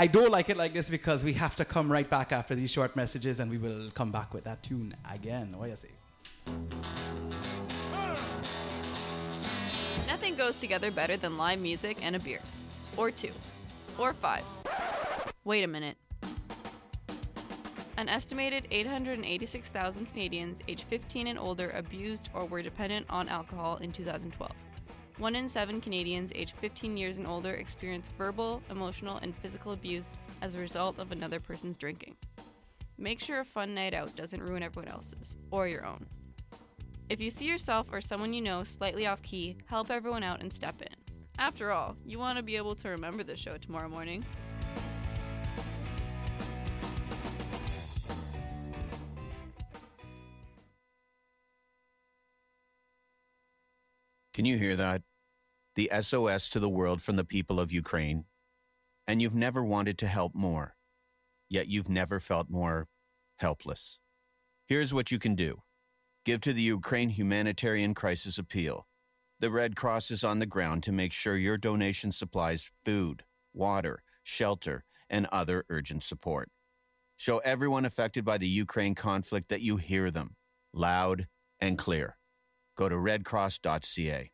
[SPEAKER 7] I,
[SPEAKER 3] I
[SPEAKER 23] do like it like this because we have to come right back after these short messages and we will come back with that tune again. What do you say?
[SPEAKER 15] Nothing goes together better than live music and a beer. Or two. Or five. Wait a minute. An estimated 886,000 Canadians aged 15 and older abused or were dependent on alcohol in 2012. One in seven Canadians aged 15 years and older experience verbal, emotional, and physical abuse as a result of another person's drinking. Make sure a fun night out doesn't ruin everyone else's, or your own. If you see yourself or someone you know slightly off key, help everyone out and step in. After all, you want to be able to remember the show tomorrow morning.
[SPEAKER 16] Can you hear that? The SOS to the world from the people of Ukraine. And you've never wanted to help more, yet you've never felt more helpless. Here's what you can do give to the Ukraine Humanitarian Crisis Appeal. The Red Cross is on the ground to make sure your donation supplies food, water, shelter, and other urgent support. Show everyone affected by the Ukraine conflict that you hear them loud and clear. Go to redcross.ca.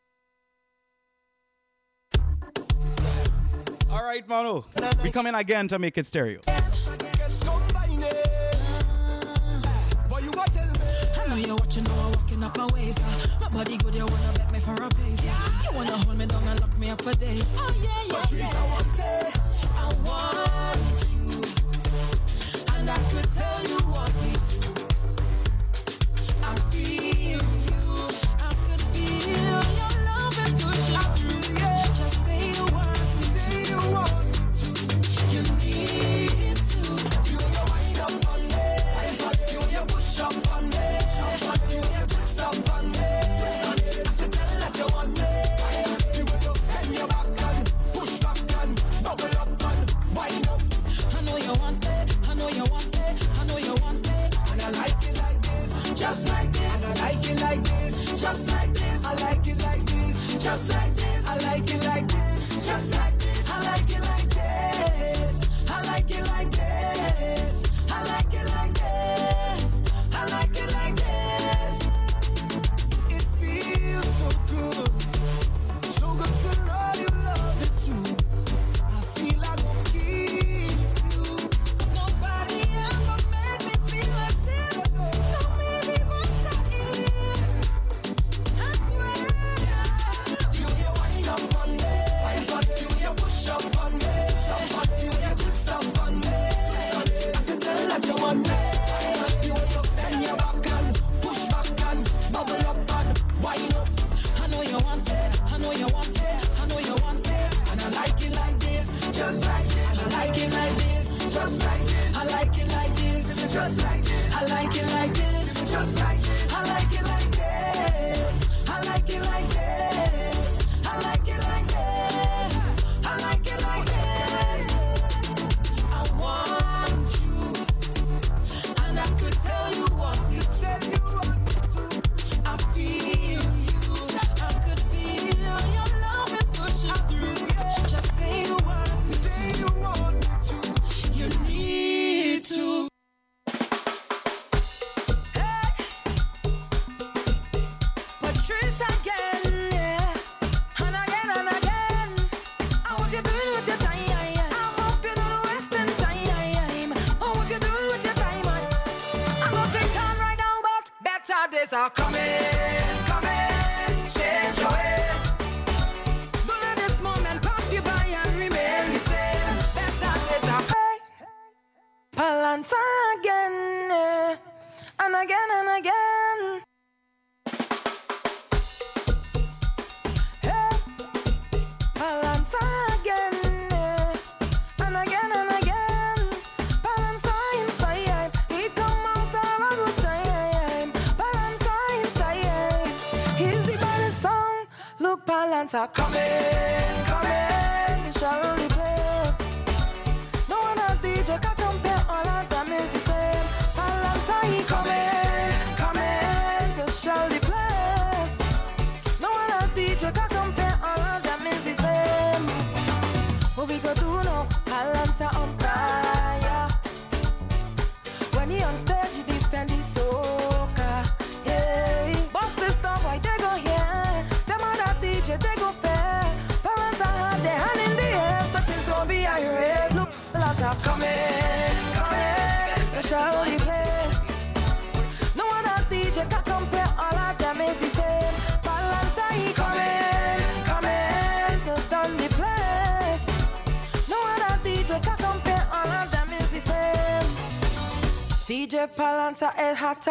[SPEAKER 23] All right, Mono. We come in again to make it stereo.
[SPEAKER 7] Guess combine it. But you what tell me?
[SPEAKER 3] I know you're watching, now I'm walking up my ways. Uh, my body good, you wanna bet me for a pace. Uh, you wanna hold me down and lock me up for days. Oh yeah, yeah,
[SPEAKER 7] Patrice,
[SPEAKER 3] yeah.
[SPEAKER 7] I want it. I
[SPEAKER 13] want you, and I could tell you want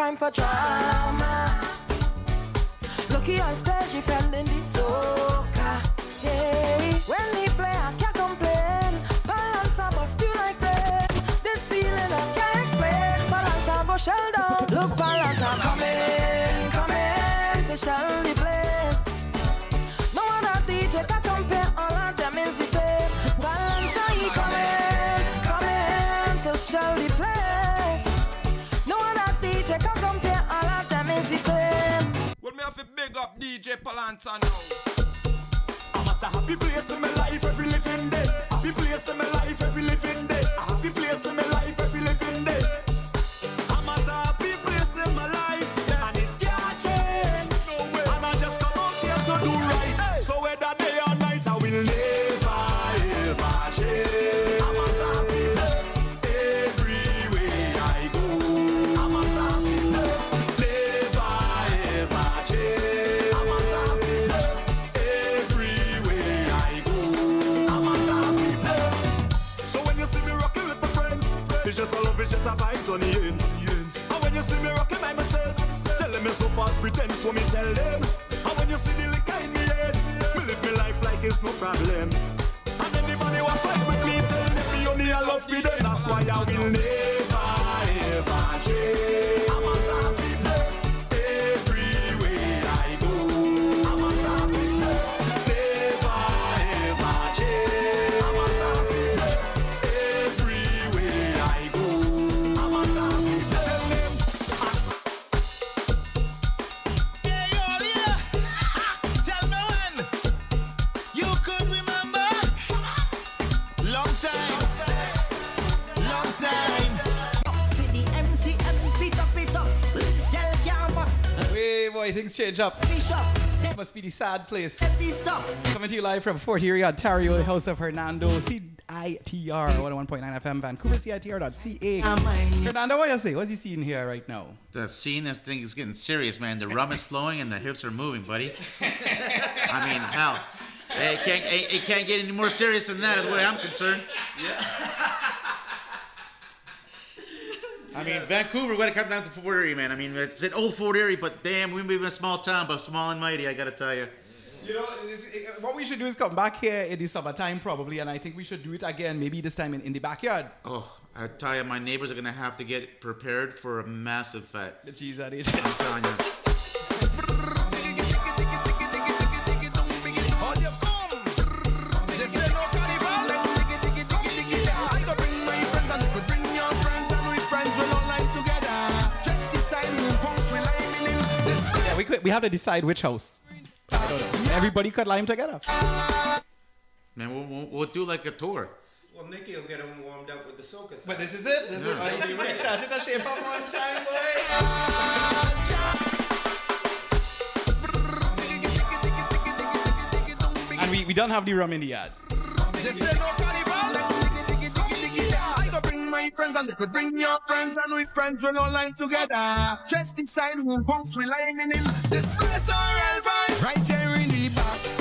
[SPEAKER 13] time for
[SPEAKER 24] trouble.
[SPEAKER 8] Santa know. things change up. This must be the sad place. Coming to you live from Fort Erie, Ontario, the house of Hernando. CITR 101.9 FM, Vancouver, CITR.ca. Hernando, what you say? What's he seeing here right now?
[SPEAKER 4] The scene, is thing is getting serious, man. The rum is flowing and the hips are moving, buddy. I mean, hell. It can't, it, it can't get any more serious than that, the way I'm concerned. Yeah. I mean. Vancouver, we got to come down to Fort Erie, man. I mean, it's an old Fort Erie, but damn, we live in a small town, but small and mighty, I got to tell you.
[SPEAKER 8] You know, eh, eh, what we should do is come back here in the summertime, probably, and I think we should do it again, maybe this time in, in the backyard.
[SPEAKER 4] Oh, I tell you, my neighbors are going to have to get prepared for a massive fight. The cheese at
[SPEAKER 3] it. We could. We have to decide which house. I don't know. Everybody could lime together.
[SPEAKER 4] Man, we'll, we'll, we'll do like a tour.
[SPEAKER 17] Well, Nicky will get him warmed up with the soca
[SPEAKER 3] But this is it. This is
[SPEAKER 4] Yeah.
[SPEAKER 3] it. You see, Nick started to shape one time, boy. And we, we don't have the rum in the yard.
[SPEAKER 8] My friends and they could bring your friends and we friends will all line together. Just inside who punks we lining in this place alright vibe. Right here in the back.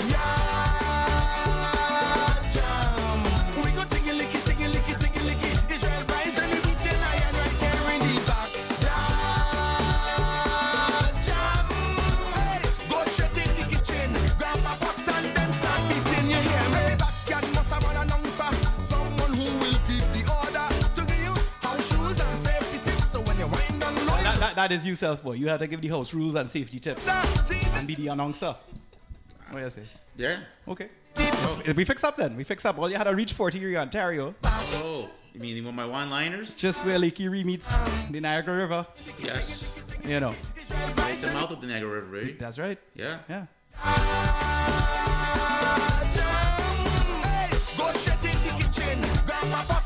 [SPEAKER 3] That, that, that is you, self boy. You have to give the house rules and safety tips and be the announcer. What do you say?
[SPEAKER 4] Yeah.
[SPEAKER 3] Okay. We fix up then. We fix up. All you had to reach 40 here in Ontario.
[SPEAKER 4] Oh, you mean you want my one-liners?
[SPEAKER 3] Just where Lake Erie meets the Niagara River.
[SPEAKER 4] Yes.
[SPEAKER 3] You know.
[SPEAKER 4] Right the mouth of the Niagara River, right?
[SPEAKER 3] That's right.
[SPEAKER 4] Yeah.
[SPEAKER 3] Yeah.
[SPEAKER 8] Go straight in the kitchen, grab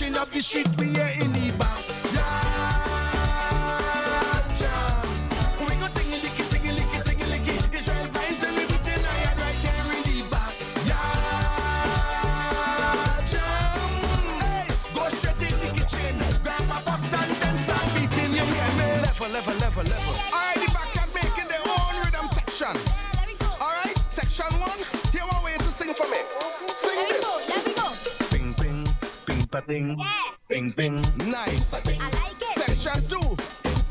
[SPEAKER 8] them mashing up the street, we here in ping, pa, ding. Ping, ping. Nice. Section two.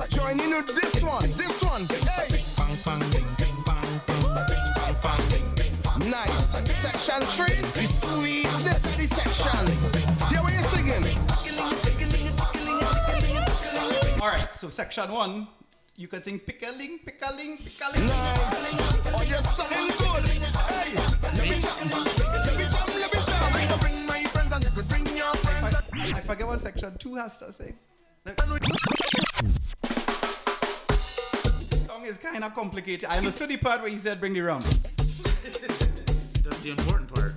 [SPEAKER 8] Join in with this one. This one. Hey. Bang, bang, bing, bing, bang, bang, bang, bang, bing, bing. Nice. Section three. The sweetness of the sections. Hear what you're singing.
[SPEAKER 3] All right. So section one, you could sing pickling, pickling, pickling.
[SPEAKER 8] Nice. Oh, you're sounding good. Hey. Let me jam. I
[SPEAKER 3] forget what section two has to say. The song is kind of complicated. I understood the part where he said bring the rum.
[SPEAKER 4] That's the important part.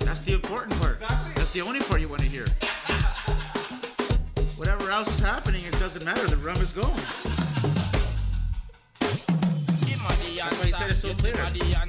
[SPEAKER 4] That's the important part. That's the only part you want to hear. Whatever else is happening, it doesn't matter. The rum is going. That's why he said it so clear.
[SPEAKER 8] Israel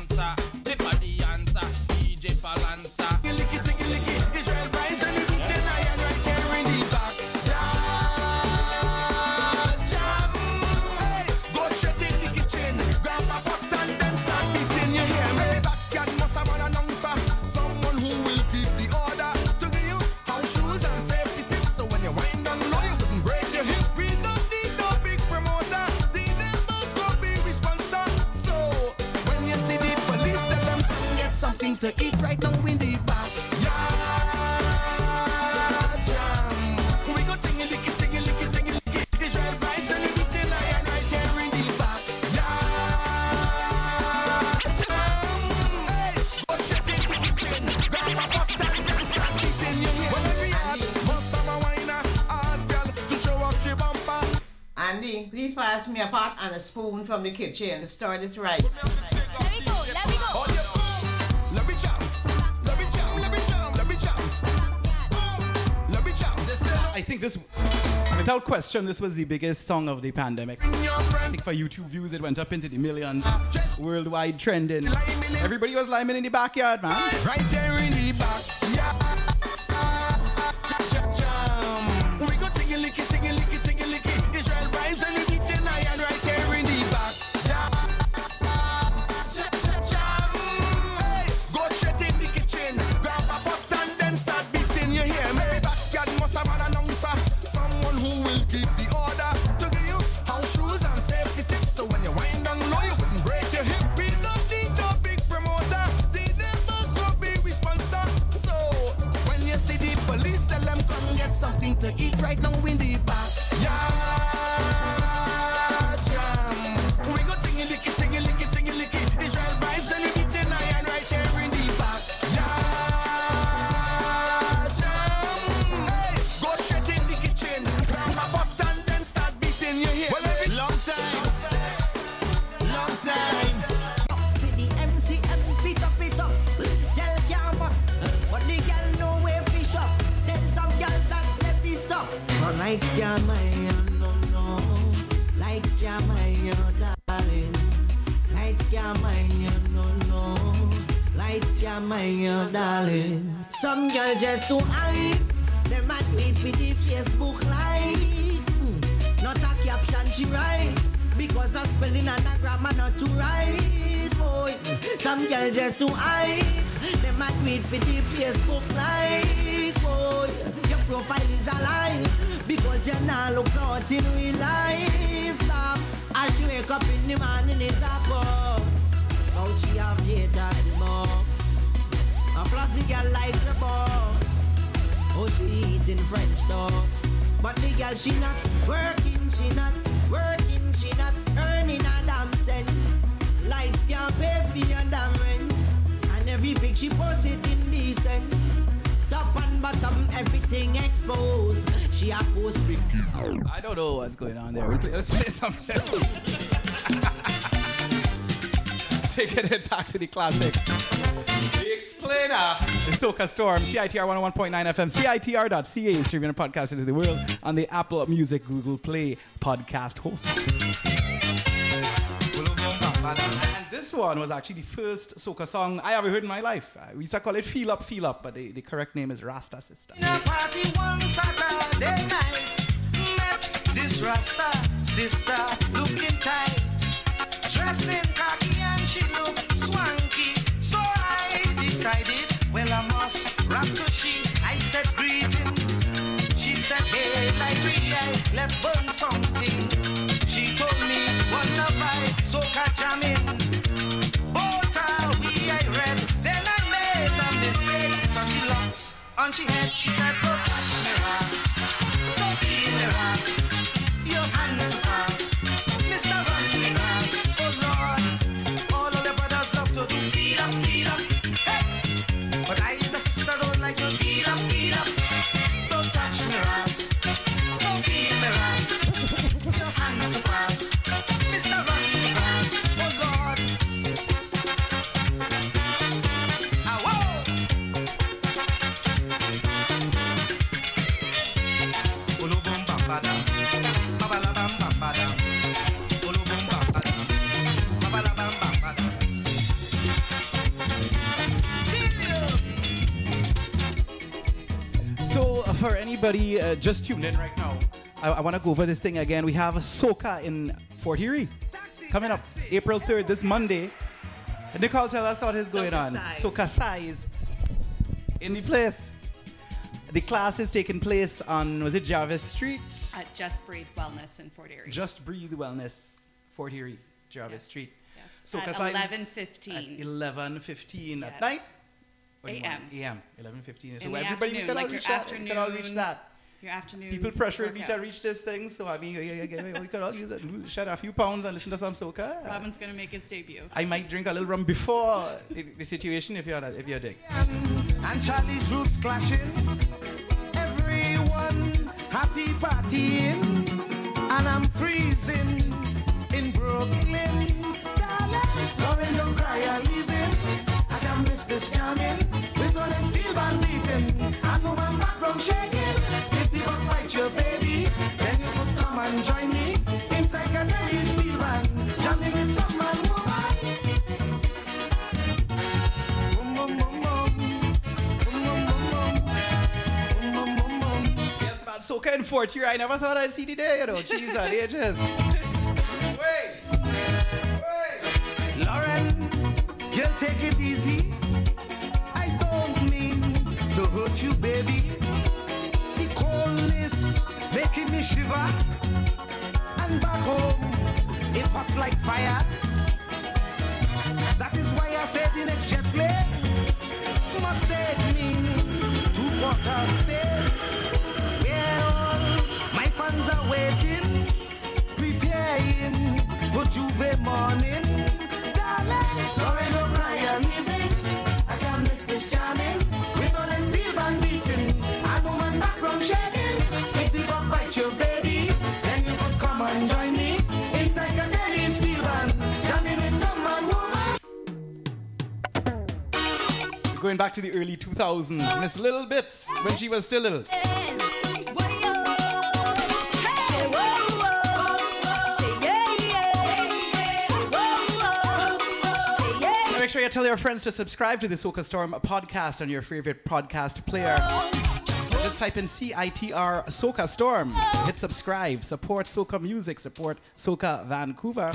[SPEAKER 8] pot and a
[SPEAKER 25] spoon from the kitchen to stir this rice.
[SPEAKER 8] Let me jam, let me jam, oh, let me jam, let me jam. Let me jam. Oh. This is
[SPEAKER 3] I think this, without question, this was the biggest song of the pandemic. I think for YouTube views, it went up into the millions. Worldwide trending. Everybody was liming in the backyard, man.
[SPEAKER 8] Right here in the back.
[SPEAKER 26] Everything exposed. She a post.
[SPEAKER 3] I don't know what's going on there. Let's play something else. Taking it back to the classics. The Explainer, the Soca Storm, CITR 101.9 FM, CITR.ca, streaming a podcast into the world on the Apple Music Google Play podcast host. And this one was actually the first soca song I ever heard in my life. Uh, we used to call it Feel Up, Feel Up, but the, the correct name is Rasta Sister.
[SPEAKER 7] In a party one Saturday night, met this Rasta sister looking tight, khaki and she looked swanky. So I decided, well I must rap to she. She head. She said, look touch me ass.
[SPEAKER 3] Anybody uh, just tuned in right now, I, I want to go over this thing again. We have a Soca in Fort Erie coming up April 3rd, this Monday. Nicole, tell us what is going on.
[SPEAKER 19] Size.
[SPEAKER 3] Soca size in the place. The class is taking place on, was it Jarvis Street?
[SPEAKER 19] At Just Breathe Wellness in Fort Erie.
[SPEAKER 3] Just Breathe Wellness, Fort Erie, Jarvis Street.
[SPEAKER 19] At 11:15.
[SPEAKER 3] At 11.15 at night? Or in the
[SPEAKER 19] AM.
[SPEAKER 3] AM, 11.15. So
[SPEAKER 19] the
[SPEAKER 3] everybody, we can all
[SPEAKER 19] like your
[SPEAKER 3] reach that. We can all reach that.
[SPEAKER 19] Your afternoon.
[SPEAKER 3] People pressuring me to reach this thing, so I mean, yeah, yeah, yeah, we could all use it. lose- Shed a few pounds and listen to some soca.
[SPEAKER 19] Robin's gonna make his debut.
[SPEAKER 3] I might drink a little rum before the, the situation if you're if you're dick.
[SPEAKER 7] and Charlie's roots clashing. Everyone happy partying, and I'm freezing in Brooklyn. Darling, Lauren, don't cry, I'm leaving. I can miss this jamming with all them steel band beating. I know my background shaking. If the buck bite your baby, then you could come and join me inside Caselli steel band, jamming with some man woman.
[SPEAKER 3] Yes, man. Soca in fourth year. I never thought I'd see the day, you know. Jeez, on ages.
[SPEAKER 7] Lauren, you take it easy. Hurt you, baby. The coldness
[SPEAKER 3] making me shiver. And back home, it hot like fire. That is why I said the next jet plane must take me to Porter State. Where all my fans are waiting, preparing for Juve morning. Darling,
[SPEAKER 25] Going back to the early 2000s, Miss Little Bits, when she was still little. Make sure you tell your friends to subscribe to the Soca Storm podcast on your favorite podcast player. Just type in CITR Soca Storm. Hit subscribe. Support Soca music. Support Soca Vancouver.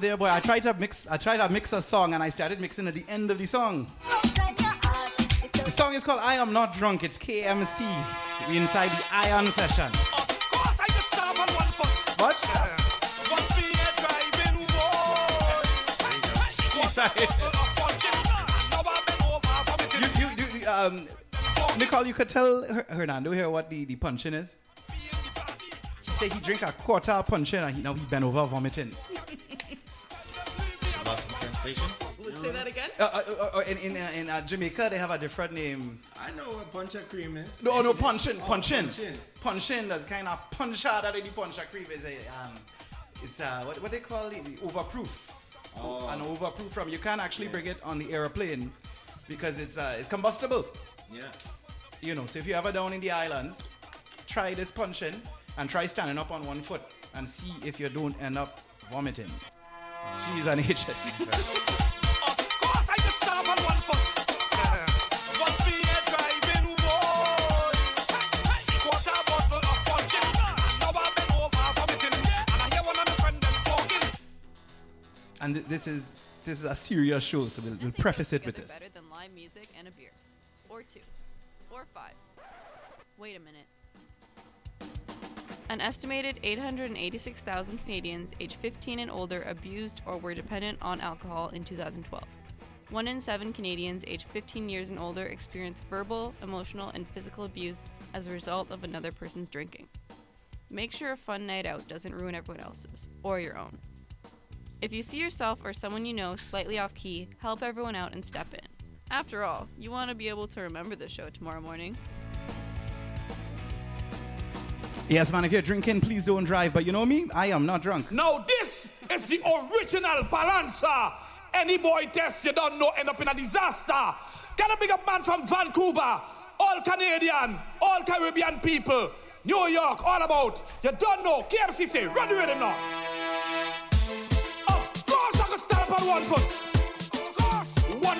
[SPEAKER 25] There, boy? I tried to mix. I tried to mix a song, and I started mixing at the end of the song. The song is called "I Am Not Drunk." It's KMC. We inside the Iron session. What? you, you, you, you, um, Nicole, you could tell Her- Hernando here what the, the punching is. He said he drink a quarter punching and he now he bent over vomiting.
[SPEAKER 4] Lost in translation.
[SPEAKER 19] Say that again.
[SPEAKER 25] Uh, uh, uh, uh, in in, uh, in uh, Jamaica, they have a different name.
[SPEAKER 17] I know what puncha cream is.
[SPEAKER 25] No, no, punchin,
[SPEAKER 17] Oh,
[SPEAKER 25] punchin,
[SPEAKER 17] punchin.
[SPEAKER 25] punchin. That's kind of punch harder than the punch of cream. Is a um, it's uh, what what they call it, the overproof.
[SPEAKER 17] Oh.
[SPEAKER 25] An overproof from you can't actually bring it on the airplane because it's uh, it's combustible.
[SPEAKER 17] Yeah.
[SPEAKER 25] You know, so if you're ever down in the islands, try this punchin.
[SPEAKER 3] and try standing up on one foot and see if you don't end up vomiting. She's an HS.
[SPEAKER 12] course I just stand on one foot. Must be a driving boy. Quarter bottle of punch. Now I've been over vomiting. And I hear one of my friends them talking.
[SPEAKER 3] and th- this is this is a serious show, so we'll, we'll preface it with this.
[SPEAKER 15] better than live music and a beer. Or two. Or five. Wait a minute. An estimated 886,000 Canadians aged 15 and older abused or were dependent on alcohol in 2012. One in seven Canadians aged 15 years and older experienced verbal, emotional, and physical abuse as a result of another person's drinking. Make sure a fun night out doesn't ruin everyone else's, or your own. If you see yourself or someone you know slightly off key, help everyone out and step in. After all, you want to be able to remember the show tomorrow morning.
[SPEAKER 3] Yes, man, if you're drinking, please don't drive. But you know me, I am not drunk.
[SPEAKER 12] Now this is the original balancer. Any boy test you don't know end up in a disaster. Get a big up man from Vancouver, all Canadian, all Caribbean people, New York, all about. You don't know, KMCC, run the rhythm now. Of course I can stand up on one foot. Of course. One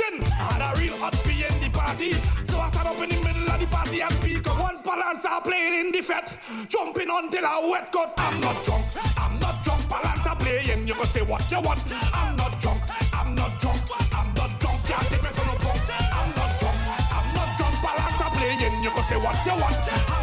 [SPEAKER 12] I had a real hot pee in the party. So I stand up in the middle of the party and speak up. One balancer playing in the fet. Jumping until I wet cause I'm not drunk. I'm not drunk. Balancer playing. You can say what you want. I'm not drunk. I'm not drunk. I'm not drunk. Can't take me for no punk. I'm not drunk. I'm not drunk. Balancer playing. You can say what you want.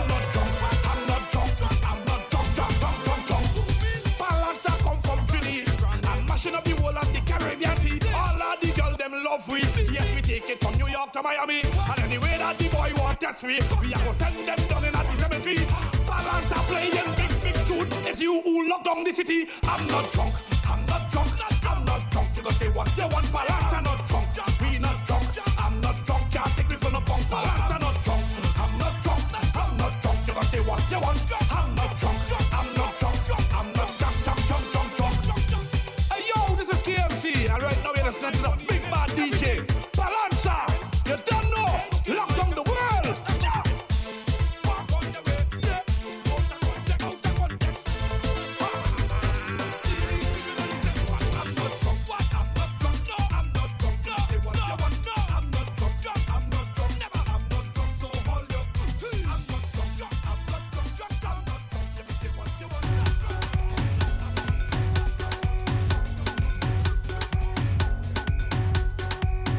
[SPEAKER 12] Love we. Yes, we take it from New York to Miami. And anyway that the boy want test we, we are gonna send them down in at the cemetery. Balancer playing big, big tune. It's you who lock down the city. I'm not drunk. I'm not drunk. I'm not drunk. You gonna say what you want. Balancer not drunk. We not drunk. I'm not drunk. Can't take me for no punk. Balancer not drunk. I'm not drunk. I'm not drunk. You gonna say what you want.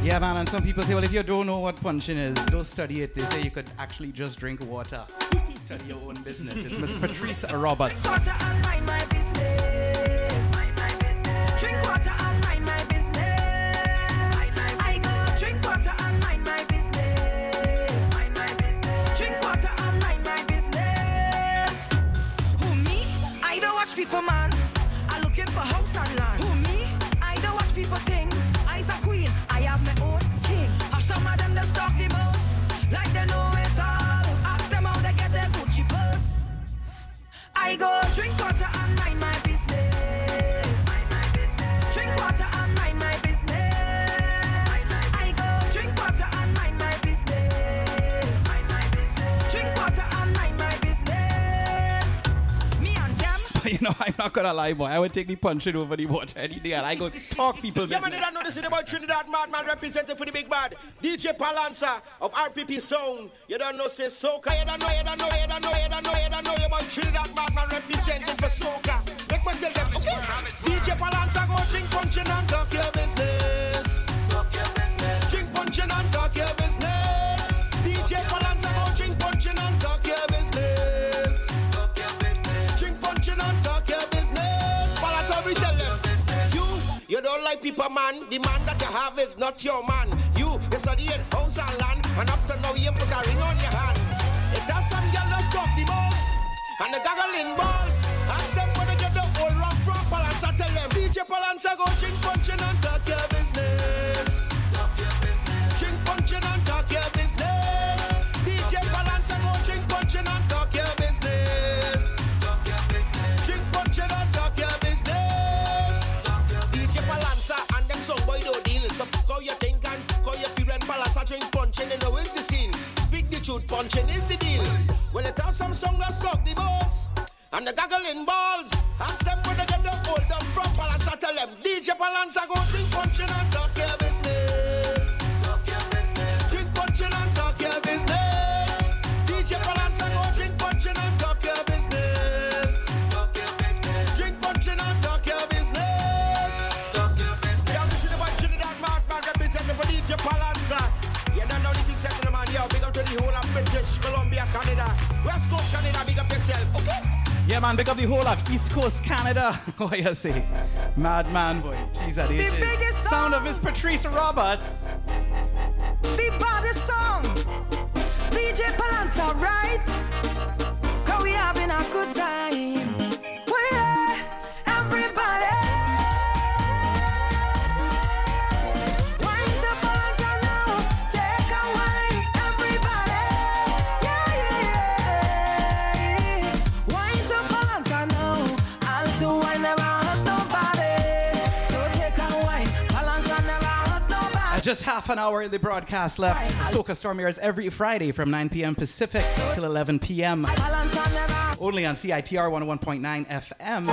[SPEAKER 3] Yeah, man, and some people say, well, if you don't know what punching is, don't study it. They say you could actually just drink water. study your own business. It's Miss Patrice Roberts.
[SPEAKER 23] Find my business. My my business. Drink water and know,
[SPEAKER 3] I'm not gonna lie, boy. I would take the punching over the water any day, and I go talk people
[SPEAKER 7] Yeah, man, you don't know this is about Trinidad Madman representing for the big bad. DJ Palanza of RPP Sound. You don't know, say soca. You don't know, you don't know, you don't know, you don't know, you don't know you about Trinidad Madman representing for soca. Make me tell them, okay? DJ Palanza go drink punching and talk your business. People, man. The man that you have is not your man. You, you study in house and land, and up to now you ain't put a ring on your hand. It has some girl that talk the most, and the gaggling balls. Ask them where they get the old rock from. Palanza tell them, DJ Palanza go drink punching and talk your you think and fuck how you feel when palace a drink punching in the wins the scene. Speak the truth, punching is the deal. Well, it have some song that suck the boss and the gaggling balls. Ask them when they get the hold up from palace, I tell them DJ Balance I go drink punching and talk every British, Columbia, Canada. West Coast Canada, big up yourself, okay?
[SPEAKER 3] Yeah, man, big up the whole of East Coast Canada. what you say? Madman boy. Jeez, that is
[SPEAKER 13] biggest
[SPEAKER 3] Sound of Miss Patricia Roberts.
[SPEAKER 13] The baddest song. DJ Palanza, right? Cause we having a good time.
[SPEAKER 3] Just half an hour of the broadcast left. Soca Storm airs every Friday from 9 p.m. Pacific till 11 p.m. Only on CITR 101.9 FM.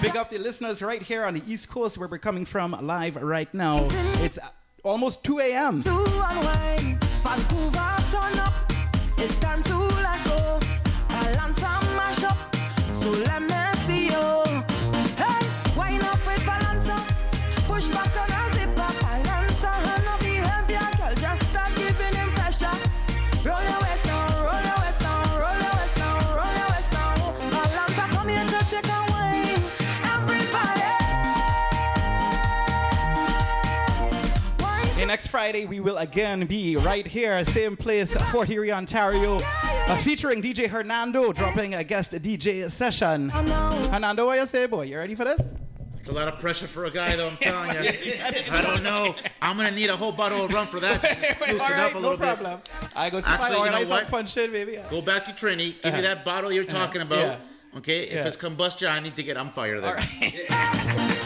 [SPEAKER 3] Big up the listeners right here on the East Coast where we're coming from live right now. It's almost 2 a.m.
[SPEAKER 13] Vancouver, turn up. It's time to let go.
[SPEAKER 3] Next Friday, we will again be right here, same place, Fort Erie, Ontario, uh, featuring DJ Hernando dropping a guest DJ session. Hernando, what you say, boy? You ready for this?
[SPEAKER 23] It's a lot of pressure for a guy, though. I'm telling you. I don't know. I'm gonna need a whole bottle of rum for that. Just loosen
[SPEAKER 3] all right, no
[SPEAKER 23] little bit.
[SPEAKER 3] problem. I go see
[SPEAKER 23] Actually,
[SPEAKER 3] my
[SPEAKER 23] you know what?
[SPEAKER 3] punch in, baby.
[SPEAKER 23] Go back to Trini. Give
[SPEAKER 3] Uh-huh.
[SPEAKER 23] me that bottle you're talking about.
[SPEAKER 3] Yeah.
[SPEAKER 23] Okay. If
[SPEAKER 3] Yeah.
[SPEAKER 23] it's combustion, I need to get on fire there.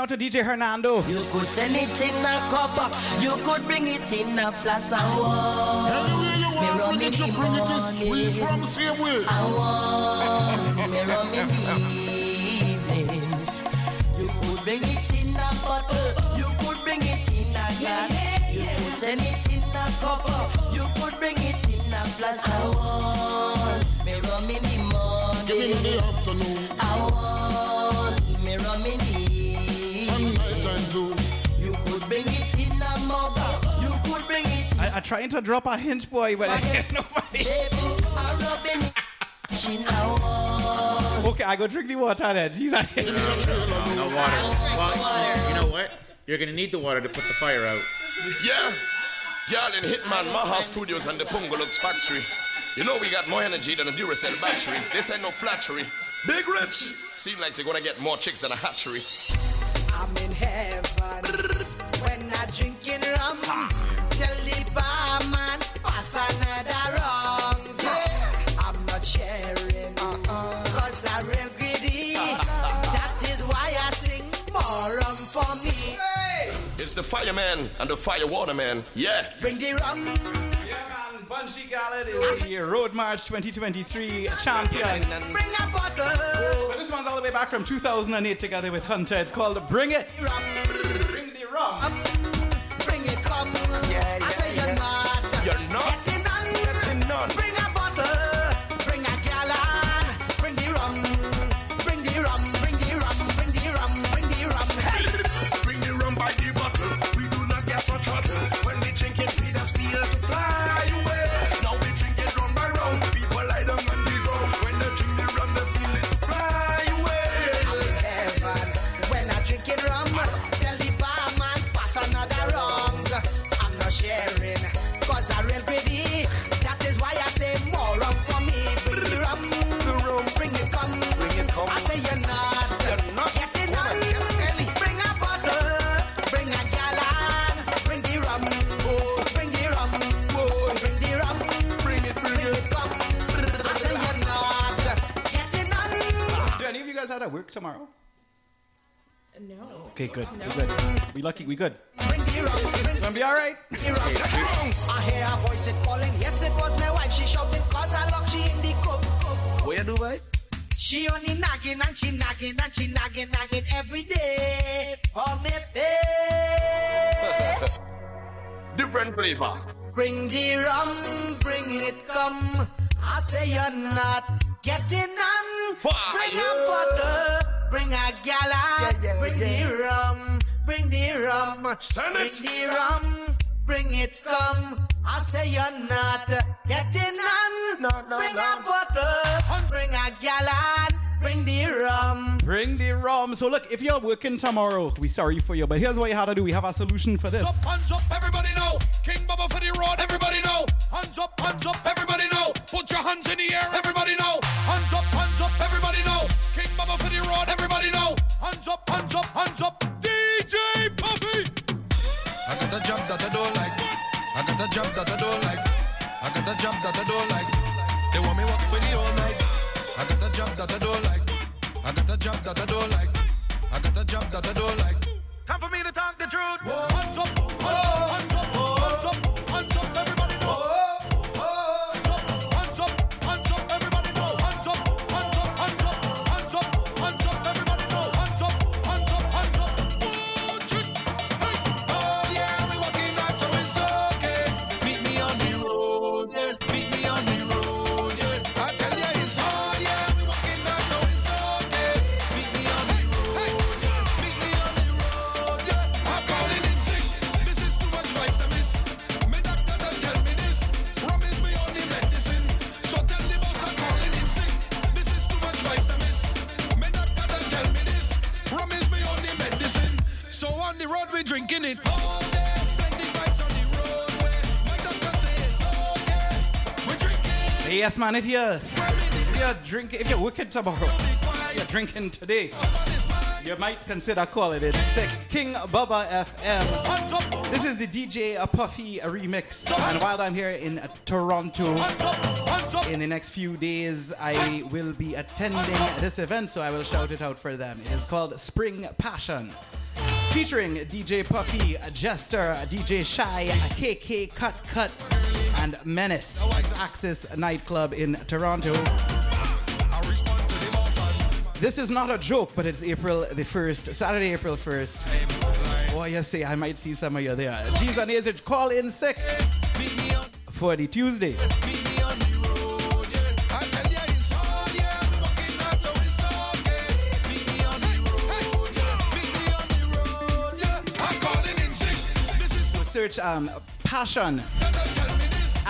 [SPEAKER 3] out to DJ Hernando.
[SPEAKER 26] You could send it in a cup. You could bring it in a flask of wine. Me rum in the morning. I want me rum in the evening. You could bring it in a bottle. You could bring it in a glass. You could send it in a cup. You could bring it in a flask of wine. Me rum in the morning. I,
[SPEAKER 3] I'm trying to drop a hint, boy, but nobody. Okay, I go drink the water then. Jeez, I
[SPEAKER 23] No, no water. Well, you know what? You're gonna need the water to put the fire out.
[SPEAKER 27] Yeah. y'all in Hitman, Maha Studios and the Pungolux factory. You know we got more energy than a Duracell battery. This ain't no flattery. Big Rich. Seems like you're gonna get more chicks than a hatchery.
[SPEAKER 19] I'm in heaven when I drinking rum.
[SPEAKER 27] It's the fireman and the fire waterman. Yeah.
[SPEAKER 19] Bring the rum.
[SPEAKER 3] Bunji Garlin is the Road March 2023 champion.
[SPEAKER 19] Bring a bottle.
[SPEAKER 3] But this one's all the way back from 2008 together with Hunter. It's called Bring It. Bring the rum.
[SPEAKER 19] Bring
[SPEAKER 3] work tomorrow?
[SPEAKER 28] No.
[SPEAKER 3] Okay, good. We're good. We lucky. We good.
[SPEAKER 19] Bring the rum. Bring
[SPEAKER 3] Gonna be all right.
[SPEAKER 19] I hear a voice it calling. Yes, it was my wife. She shouting cause I lock she in the cup.
[SPEAKER 29] Where you do, boy?
[SPEAKER 19] She only nagging and she nagging and she nagging, nagging every day. Oh, me pay.
[SPEAKER 27] Different flavor.
[SPEAKER 19] Bring the rum, bring it come. I say you're not getting none.
[SPEAKER 27] Fire.
[SPEAKER 19] Bring a bottle, bring a gallon,
[SPEAKER 29] Yeah, yeah,
[SPEAKER 19] bring
[SPEAKER 29] yeah.
[SPEAKER 19] the rum, bring the rum,
[SPEAKER 27] Send
[SPEAKER 19] bring
[SPEAKER 27] it.
[SPEAKER 19] the rum, bring it come. I say you're not getting none.
[SPEAKER 29] No, no,
[SPEAKER 19] bring
[SPEAKER 29] no.
[SPEAKER 19] a bottle, bring a gallon, bring the rum.
[SPEAKER 3] Bring the rum. So look, if you're working tomorrow, we sorry for you, but here's what you have to do. We have a solution for this.
[SPEAKER 8] Up, hands up, everybody know. King Bubba for the road, everybody know. Hands up, hands up, everybody know. Put your hands in the air, everybody know. Hands up, hands up, everybody know. King Bubba for the road, everybody know. Hands up, hands up, hands up. DJ Puffy.
[SPEAKER 30] I got a job that I don't like. I got a job that I don't like. I got a job that I don't like. They want me work for the all night. I got a job that I don't like. I got a job that I don't like. I got a job that I don't like.
[SPEAKER 31] Time for me to talk the truth.
[SPEAKER 8] Hands up, hands up, hands up,
[SPEAKER 3] Yes, man. If you're if you're drinking, if you're working tomorrow, you're drinking today. You might consider calling it sick. King Bubba FM. This is the DJ Puffy remix. And while I'm here in Toronto, in the next few days, I will be attending this event, so I will shout it out for them. It is called Spring Passion. Featuring DJ Puffy, Jester, DJ Shy, KK Cut Cut, and Menace. Axis nightclub in Toronto. This is not a joke, but it's April the 1st, Saturday, April 1st. Boy, you say I might see some of you there. G's and A's, call in sick for the Tuesday. Search um, Passion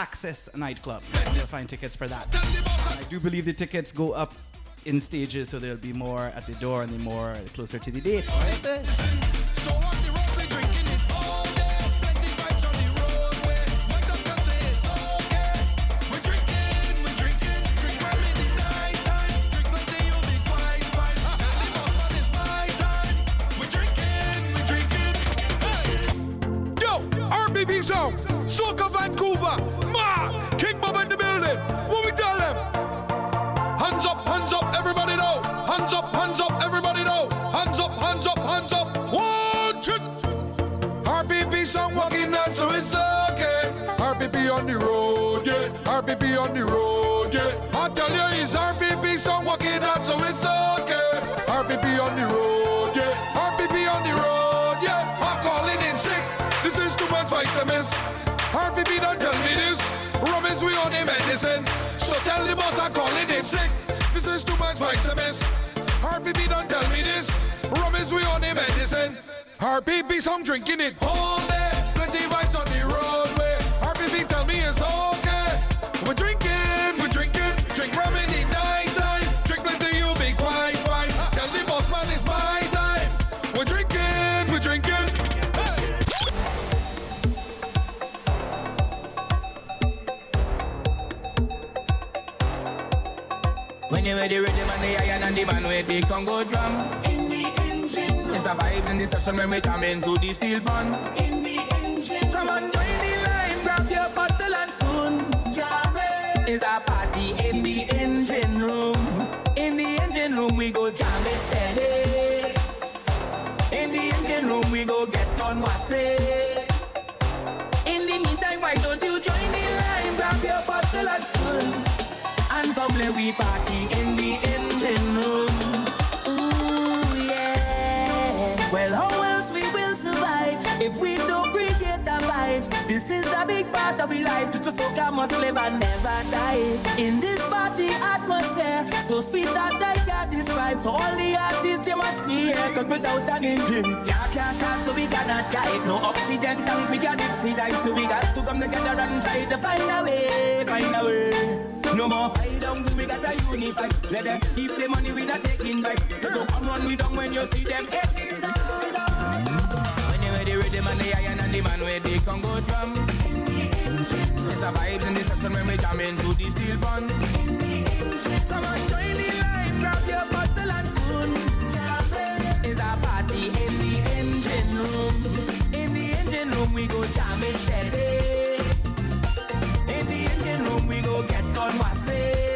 [SPEAKER 3] Access Nightclub. You'll find tickets for that. I do believe the tickets go up in stages, so there'll be more at the door and the more closer to the date.
[SPEAKER 8] Vitamins. RBB don't tell me this. Rum is we on the medicine. So tell the boss I'm calling in sick. This is too much vitamins. RBB don't tell me this. Rum is we on the medicine. RBB, so I'm drinking it all
[SPEAKER 23] and the man with the Congo drum. In the engine. It's a vibe in the session when we jam into the steel pan. In the engine. Come on, join the line, grab your bottle and spoon. Jam it. It's a party in the engine room. In the engine room we go jam it steady. In the engine room we go get on what's it In the meantime, why don't you join the line, grab your bottle and spoon. And come play we party in the engine we don't create the vibes. This is a big part of our life, so soca must live and never die. In this party atmosphere, so sweet that they got this vibe. So all the artists you must be here, cause without an engine, yeah, can't start, so we cannot drive. No oxygen we got it, see that, so we got to come together and try to find a way, find a way. No more fight down, we got a unify. Let them keep the money, we not taking back. So come run we down when you see them 80s with the man, iron and the man with the Congo drum. It's a vibe in the section when we jam into the steel bun. Come on, join the life, grab your bottle and spoon. It's a party in the engine room. In the engine room we go jam it steady. In the engine room we go get on what's it.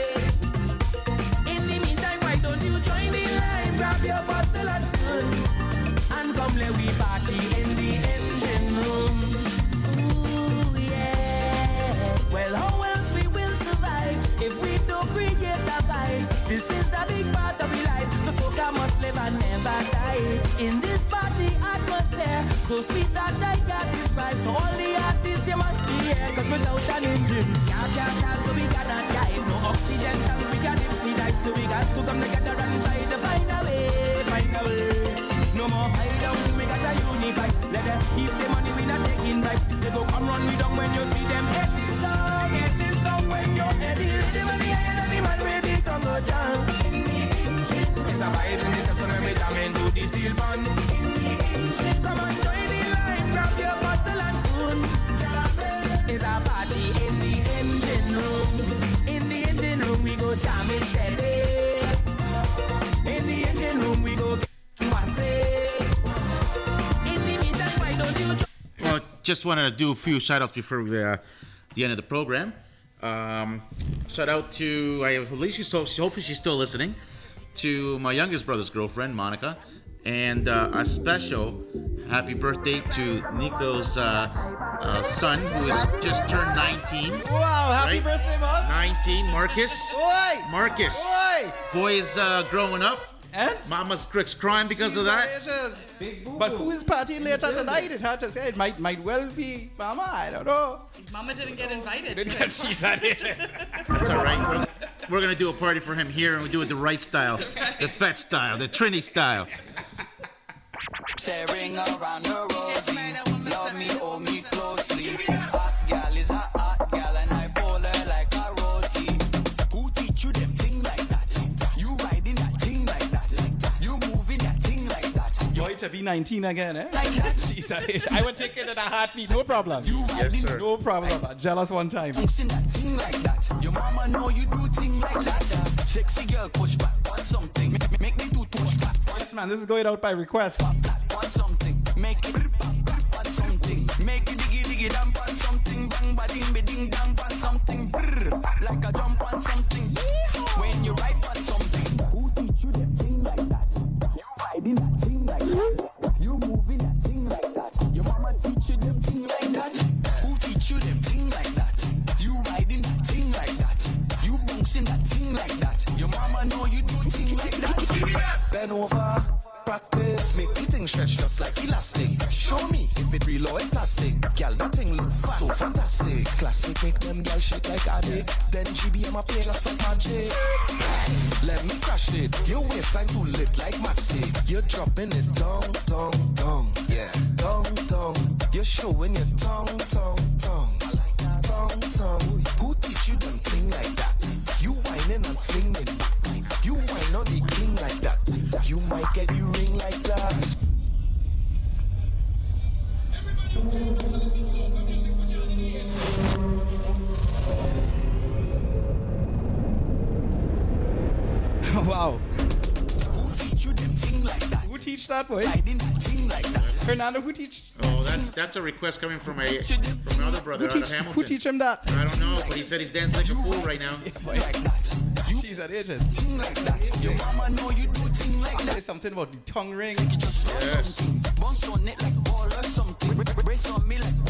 [SPEAKER 23] So sweet that I can't describe. So all the artists you must be here, cause without an engine, can't can't start, so we cannot drive. No oxygen tank, we got sea dive, so we got to come together and try to find a way, find a way. No more down, we got a unify. Let them keep the money, we not taking bribe. They go come run me down when you see them head this song, head this song when you head the rhythm and the iron and the man with the Congo jam. It's a vibe in the session when we jam into the steel bun.
[SPEAKER 4] Just wanted to do a few shout outs before the, uh, the end of the program. Um, shout out to, I believe she's, hopefully she's still listening, to my youngest brother's girlfriend, Monica. And uh, a special happy birthday to Nico's uh, uh, son, who has just turned 19.
[SPEAKER 3] Wow, happy
[SPEAKER 4] Right?
[SPEAKER 3] birthday, boss.
[SPEAKER 4] 19, Marcus.
[SPEAKER 3] Oi!
[SPEAKER 4] Marcus.
[SPEAKER 3] Oi!
[SPEAKER 4] Boy is uh, growing up.
[SPEAKER 3] And?
[SPEAKER 4] Mama's Crick's crying because of that.
[SPEAKER 3] But who is partying later tonight? It's hard to say. It might might well be Mama. I don't know.
[SPEAKER 19] Mama didn't get invited.
[SPEAKER 3] Didn't get she's at it.
[SPEAKER 4] That's all right. We're, we're gonna do a party for him here, and we do it the right style, the Fett style, the Trini style.
[SPEAKER 32] Tearing around the rosy. Love me, hold me closely.
[SPEAKER 3] To be 19 again, eh? She's at it. I would take it in a heartbeat, no problem.
[SPEAKER 32] Yes, sir.
[SPEAKER 3] No problem. Jealous one time.
[SPEAKER 32] That thing like that. Your mama know you do thing like that. Sexy girl push back on something. Make, make me do touch back
[SPEAKER 3] Yes, man, this is going out by request.
[SPEAKER 32] on something. Make it on something. Make it diggy diggy dump on something. Bang ba ding ba ding dang on something. Brr, like a jump on something. When pushing that thing like that. Your mama know you do thing like that. Bend over, practice. Make the thing stretch just like elastic. Show me if it real or plastic. Girl, that thing look fat, so fantastic. Classic, make them girl shit like addict. Then GBM appear just some magic. Let me crash it. Your waistline too lit like matchstick. You're dropping it down, down, down. Yeah, down, down. You're showing your tongue, tongue, tongue. Tongue, tongue. Who teach you them thing like that? whining and. You whine on the king like that. You might get you ring like that.
[SPEAKER 3] wow.
[SPEAKER 32] Who teach you them thing like that?
[SPEAKER 3] Who teach that boy?
[SPEAKER 32] I didn't teach like that.
[SPEAKER 3] Fernando, who teach?
[SPEAKER 4] Oh, that's that's a request coming from a from another brother
[SPEAKER 3] who teach,
[SPEAKER 4] Hamilton.
[SPEAKER 3] Who teach him that?
[SPEAKER 4] I don't know, but he said he's dancing like a fool right now.
[SPEAKER 3] She's an agent.
[SPEAKER 32] Thing like that. Your mama know you do thing like that.
[SPEAKER 3] Something about the tongue ring.
[SPEAKER 32] Yes. Bounce on it like ball or something. Brace on
[SPEAKER 1] me like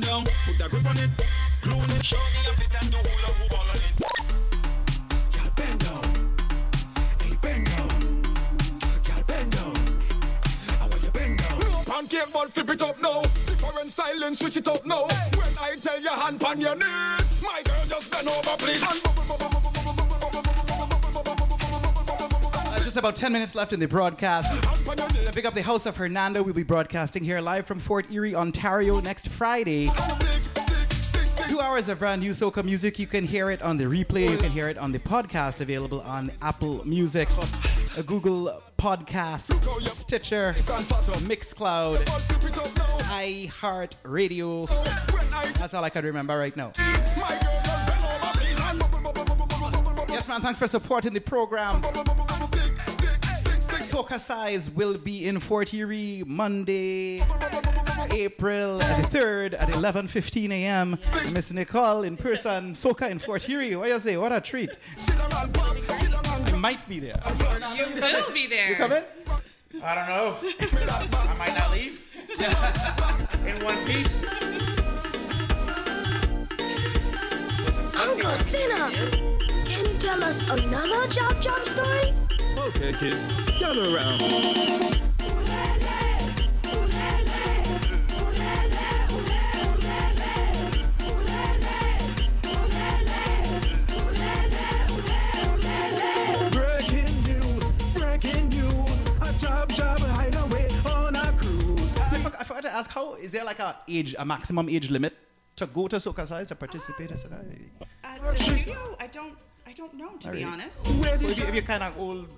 [SPEAKER 1] and down.
[SPEAKER 33] Put a grip on it, clone it. Show me a fit and do hula hoop all on it.
[SPEAKER 1] Bend down, hey bend down. Y'all bend down, I want you bend down. No pancake, ball, flip it up now. Different styling, switch it up now. Hey. When I tell you hand pan your knees, my girl just bend over please. And
[SPEAKER 3] just about 10 minutes left in the broadcast. Uh, Pick up the House of Hernando. We'll be broadcasting here live from Fort Erie, Ontario next Friday. Two hours of brand new soca music. You can hear it on the replay. You can hear it on the podcast available on Apple Music, uh, Google Podcast, Stitcher, Mixcloud, iHeart Radio. That's all I can remember right now. Yes, man. Thanks for supporting the program. Socacize will be in Fort Erie Monday, April the 3rd at 11.15 a.m. Miss Nicole in person, Soca in Fort Erie. What you say? What a treat. I might be there.
[SPEAKER 19] You will be there.
[SPEAKER 3] You coming?
[SPEAKER 4] I don't know. I might not leave. In one piece.
[SPEAKER 23] Oh, Uncle Sinner, can you tell us another Chop Chop story?
[SPEAKER 34] Okay, kids, gather around. Breaking news, breaking news. A job, job hideaway on a cruise.
[SPEAKER 3] I, forgot, I forgot to ask, how is there like a age, a maximum age limit to go to Socacize to participate in Soca?
[SPEAKER 19] At the studio, I don't, I don't know to be
[SPEAKER 3] Alright.
[SPEAKER 19] honest.
[SPEAKER 3] So if, you, if you're kind of old,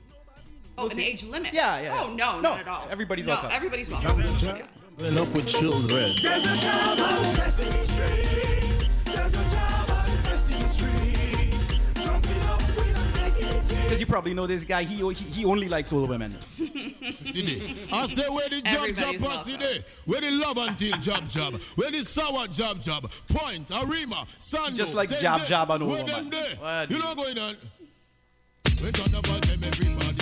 [SPEAKER 3] we'll
[SPEAKER 19] an
[SPEAKER 3] see.
[SPEAKER 19] age limit?
[SPEAKER 3] Yeah, yeah.
[SPEAKER 19] Oh no,
[SPEAKER 3] No,
[SPEAKER 19] not at all.
[SPEAKER 3] everybody's
[SPEAKER 19] no,
[SPEAKER 3] welcome.
[SPEAKER 19] everybody's welcome. Yeah.
[SPEAKER 34] Growing up with children.
[SPEAKER 23] There's a job on Sesame Street. There's a job on Sesame Street. Jumping up with a snake in
[SPEAKER 3] because you probably know this guy, he, he, he only likes old women.
[SPEAKER 8] I say where the job job
[SPEAKER 19] Everybody's
[SPEAKER 8] pass today, where the love until job job, where the sour job job, point, Arima, Sando,
[SPEAKER 3] Just like
[SPEAKER 8] Saint
[SPEAKER 3] jab
[SPEAKER 8] James,
[SPEAKER 3] jab on old
[SPEAKER 8] where
[SPEAKER 3] woman.
[SPEAKER 8] them there?
[SPEAKER 3] What?
[SPEAKER 8] You know going on. When carnival them everybody they behaving bad.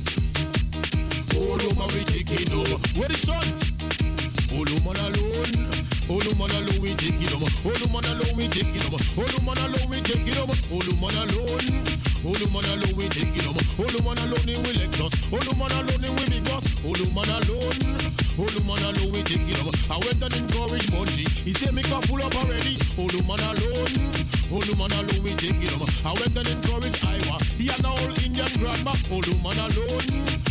[SPEAKER 8] Oh, no, mommy, take it home. Where the? Oh, no, man alone. Oh, no, man alone, we take it home. Oh, no, man alone, we take it home. Oh, no, man alone, we take it home. Oh, no, man alone. Oh, no, man alone, we take it home. Oh, no, man alone, we Lexus. Oh, no, man alone, we big boss. Oh, no, man alone. Oh, no, man alone, we take it home. I went and encouraged Bunchy. He said, make a pull up already. Oh, no, man alone. Oh, no, man alone, we take it home. I went and encouraged Iowa. He had an old Indian grandma. Oh, no, man alone.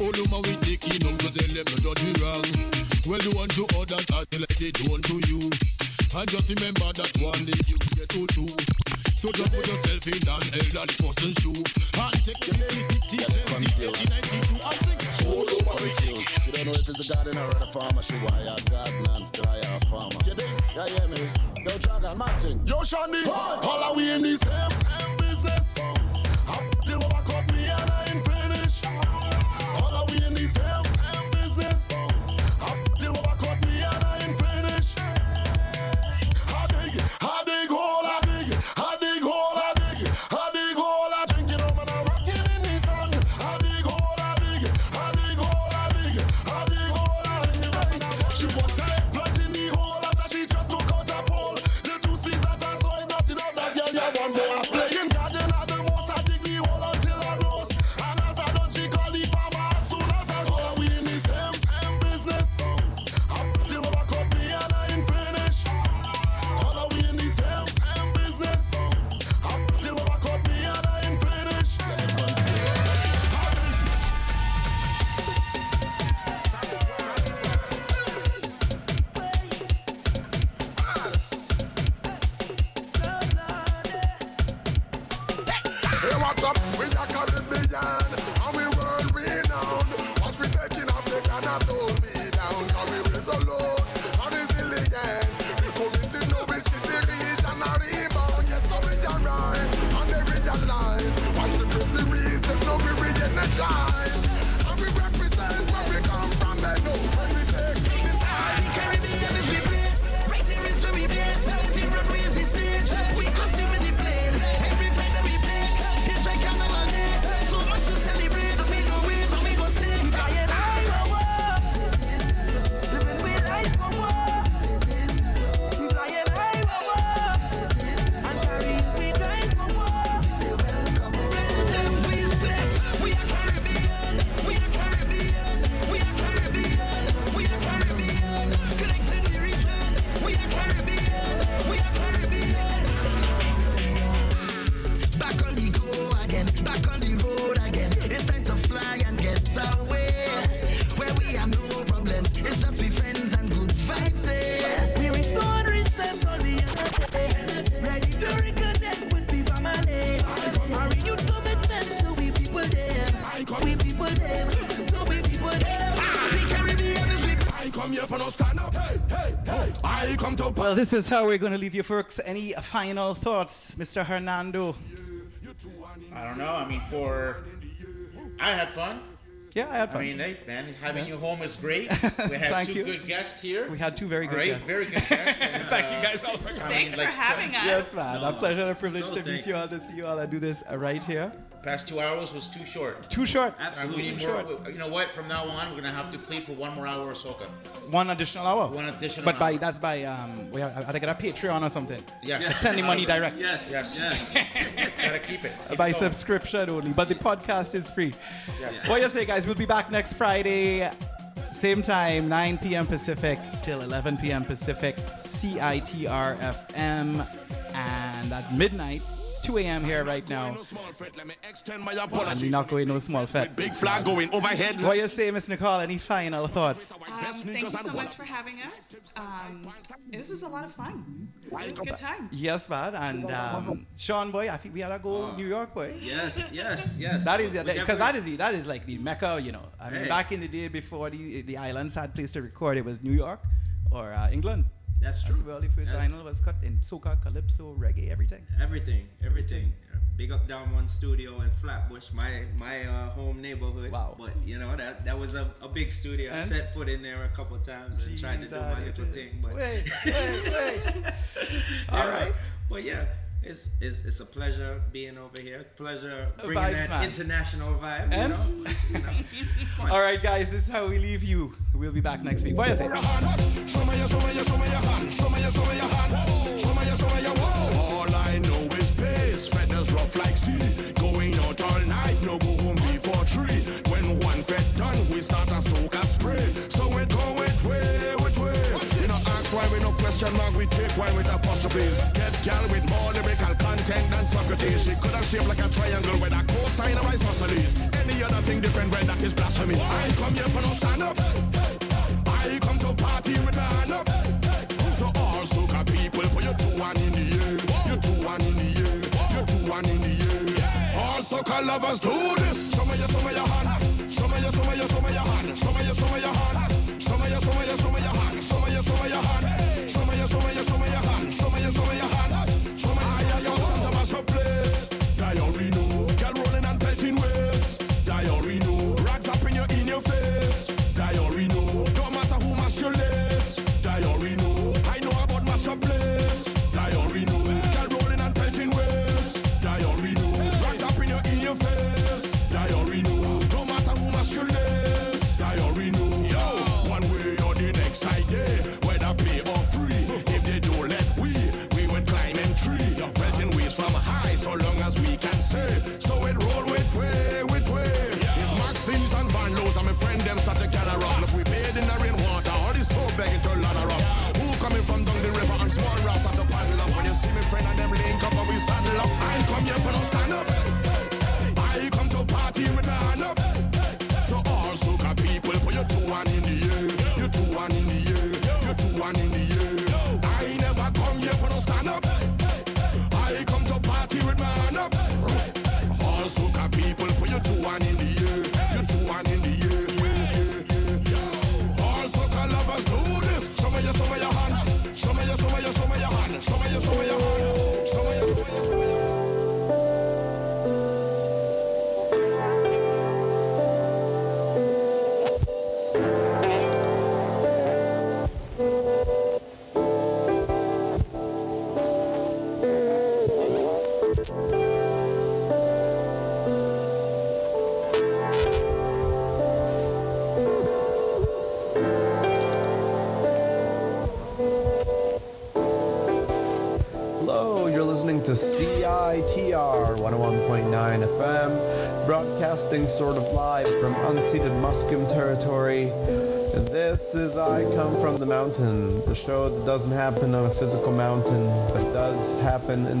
[SPEAKER 8] Oh, no, man, we taking home, so tell them no judge me wrong. Well, do unto others as they like they do unto you. And just remember that one day you get to do. So just put yourself in an elderly person's shoe. And take the 60, 70, 80, 92, and think.
[SPEAKER 27] All over refuse. You don't know if it's a garden or a farmer. She why a gardener, still I a farmer. You dig? Yeah, yeah, me. Yo, Dragon, my thing. Yo, Shandy. All are we in the same, same business? Up
[SPEAKER 3] this is how we're going to leave you, folks. Any final thoughts, Mr. Hernando?
[SPEAKER 4] I don't know. I mean, for I had fun.
[SPEAKER 3] Yeah, I had fun.
[SPEAKER 4] I mean, hey, man, having you home is great. We had two
[SPEAKER 3] you.
[SPEAKER 4] good guests here.
[SPEAKER 3] We had two very good
[SPEAKER 4] right,
[SPEAKER 3] guests.
[SPEAKER 4] very good guests. and,
[SPEAKER 3] Thank you guys all for coming.
[SPEAKER 4] mean,
[SPEAKER 19] Thanks for having us.
[SPEAKER 3] Yes, man.
[SPEAKER 4] No,
[SPEAKER 3] a pleasure and a privilege
[SPEAKER 4] so
[SPEAKER 3] to meet you all, to see you all, and do this uh, right here.
[SPEAKER 4] Past two hours was too short.
[SPEAKER 3] Too short.
[SPEAKER 4] Absolutely.
[SPEAKER 3] Too
[SPEAKER 4] We need
[SPEAKER 3] short.
[SPEAKER 4] you know what? From now on, we're gonna have to plead for one more hour of soca.
[SPEAKER 3] One additional hour.
[SPEAKER 4] One additional
[SPEAKER 3] But by
[SPEAKER 4] hour.
[SPEAKER 3] that's by um, we have, I gotta get a Patreon or something.
[SPEAKER 4] Yes.
[SPEAKER 3] Just Sending money direct.
[SPEAKER 4] Yes. Yes. Yes. Gotta keep it. Keep
[SPEAKER 3] by
[SPEAKER 4] it
[SPEAKER 3] subscription only. But the podcast is free.
[SPEAKER 4] Yes.
[SPEAKER 3] What you say, guys? We'll be back next Friday, same time, 9 p.m. Pacific till 11 p.m. Pacific, CITR FM, and that's midnight. It's 2 a.m. here right now.
[SPEAKER 1] Extend my
[SPEAKER 3] And we're not going no small fete.
[SPEAKER 1] Big flag going overhead.
[SPEAKER 3] What you say, Miss Nicole? Any final thoughts?
[SPEAKER 19] Um, thank you so much for having us. Um, this is a lot of fun. It was a good time.
[SPEAKER 3] Yes, man. And um, Sean, boy, I think we had to go New York, boy.
[SPEAKER 17] Yes, yes, yes.
[SPEAKER 3] That is because
[SPEAKER 17] definitely-
[SPEAKER 3] that is that is like the mecca, you know. I mean,
[SPEAKER 17] Hey.
[SPEAKER 3] back in the day before the the islands had place to record, it was New York or uh, England.
[SPEAKER 17] That's
[SPEAKER 3] That's
[SPEAKER 17] true.
[SPEAKER 3] where the first
[SPEAKER 17] That's-
[SPEAKER 3] vinyl was cut in soca, calypso, reggae, everything.
[SPEAKER 17] Everything, everything. Big up down one studio in Flatbush, my my uh, home neighborhood. Wow. But you know that that was a, a big studio. I set foot in there a couple times and tried to do my little thing. But
[SPEAKER 3] Wait, wait, wait.
[SPEAKER 17] All right. But yeah, it's, it's it's a pleasure being over here. Pleasure bringing
[SPEAKER 3] Vibes,
[SPEAKER 17] that
[SPEAKER 3] man.
[SPEAKER 17] international vibe.
[SPEAKER 3] And?
[SPEAKER 17] You know? You know?
[SPEAKER 3] All right, guys, this is how we leave you. We'll be back next week. What
[SPEAKER 1] whoa. All I know is pace. Feathers rough like sea. Going out all night, no go home before three. When one fed done, we start a soca question mark. We take wine with apostrophes. Get gal with more lyrical content than Socrates. She could have shaped like a triangle with a cosine of isosceles. Any other thing different, when that is blasphemy. I come here for no stand up. I come to party with my hand up. So all soca people, put your two one in the air. Your two one in the air. Your two one in the air. All soca lovers do this. Show me your, show me your hand. Show me your, show me your, show me your hand. Show me your, show your hand. Show me your, show me your, show me your hand. Show me your, show me your hand. Show me your, show me your, show me your hand. Show me party with my hand.
[SPEAKER 7] Broadcasting sort of live from unceded Musqueam territory. This is I Come From the Mountain, the show that doesn't happen on a physical mountain, but does happen in the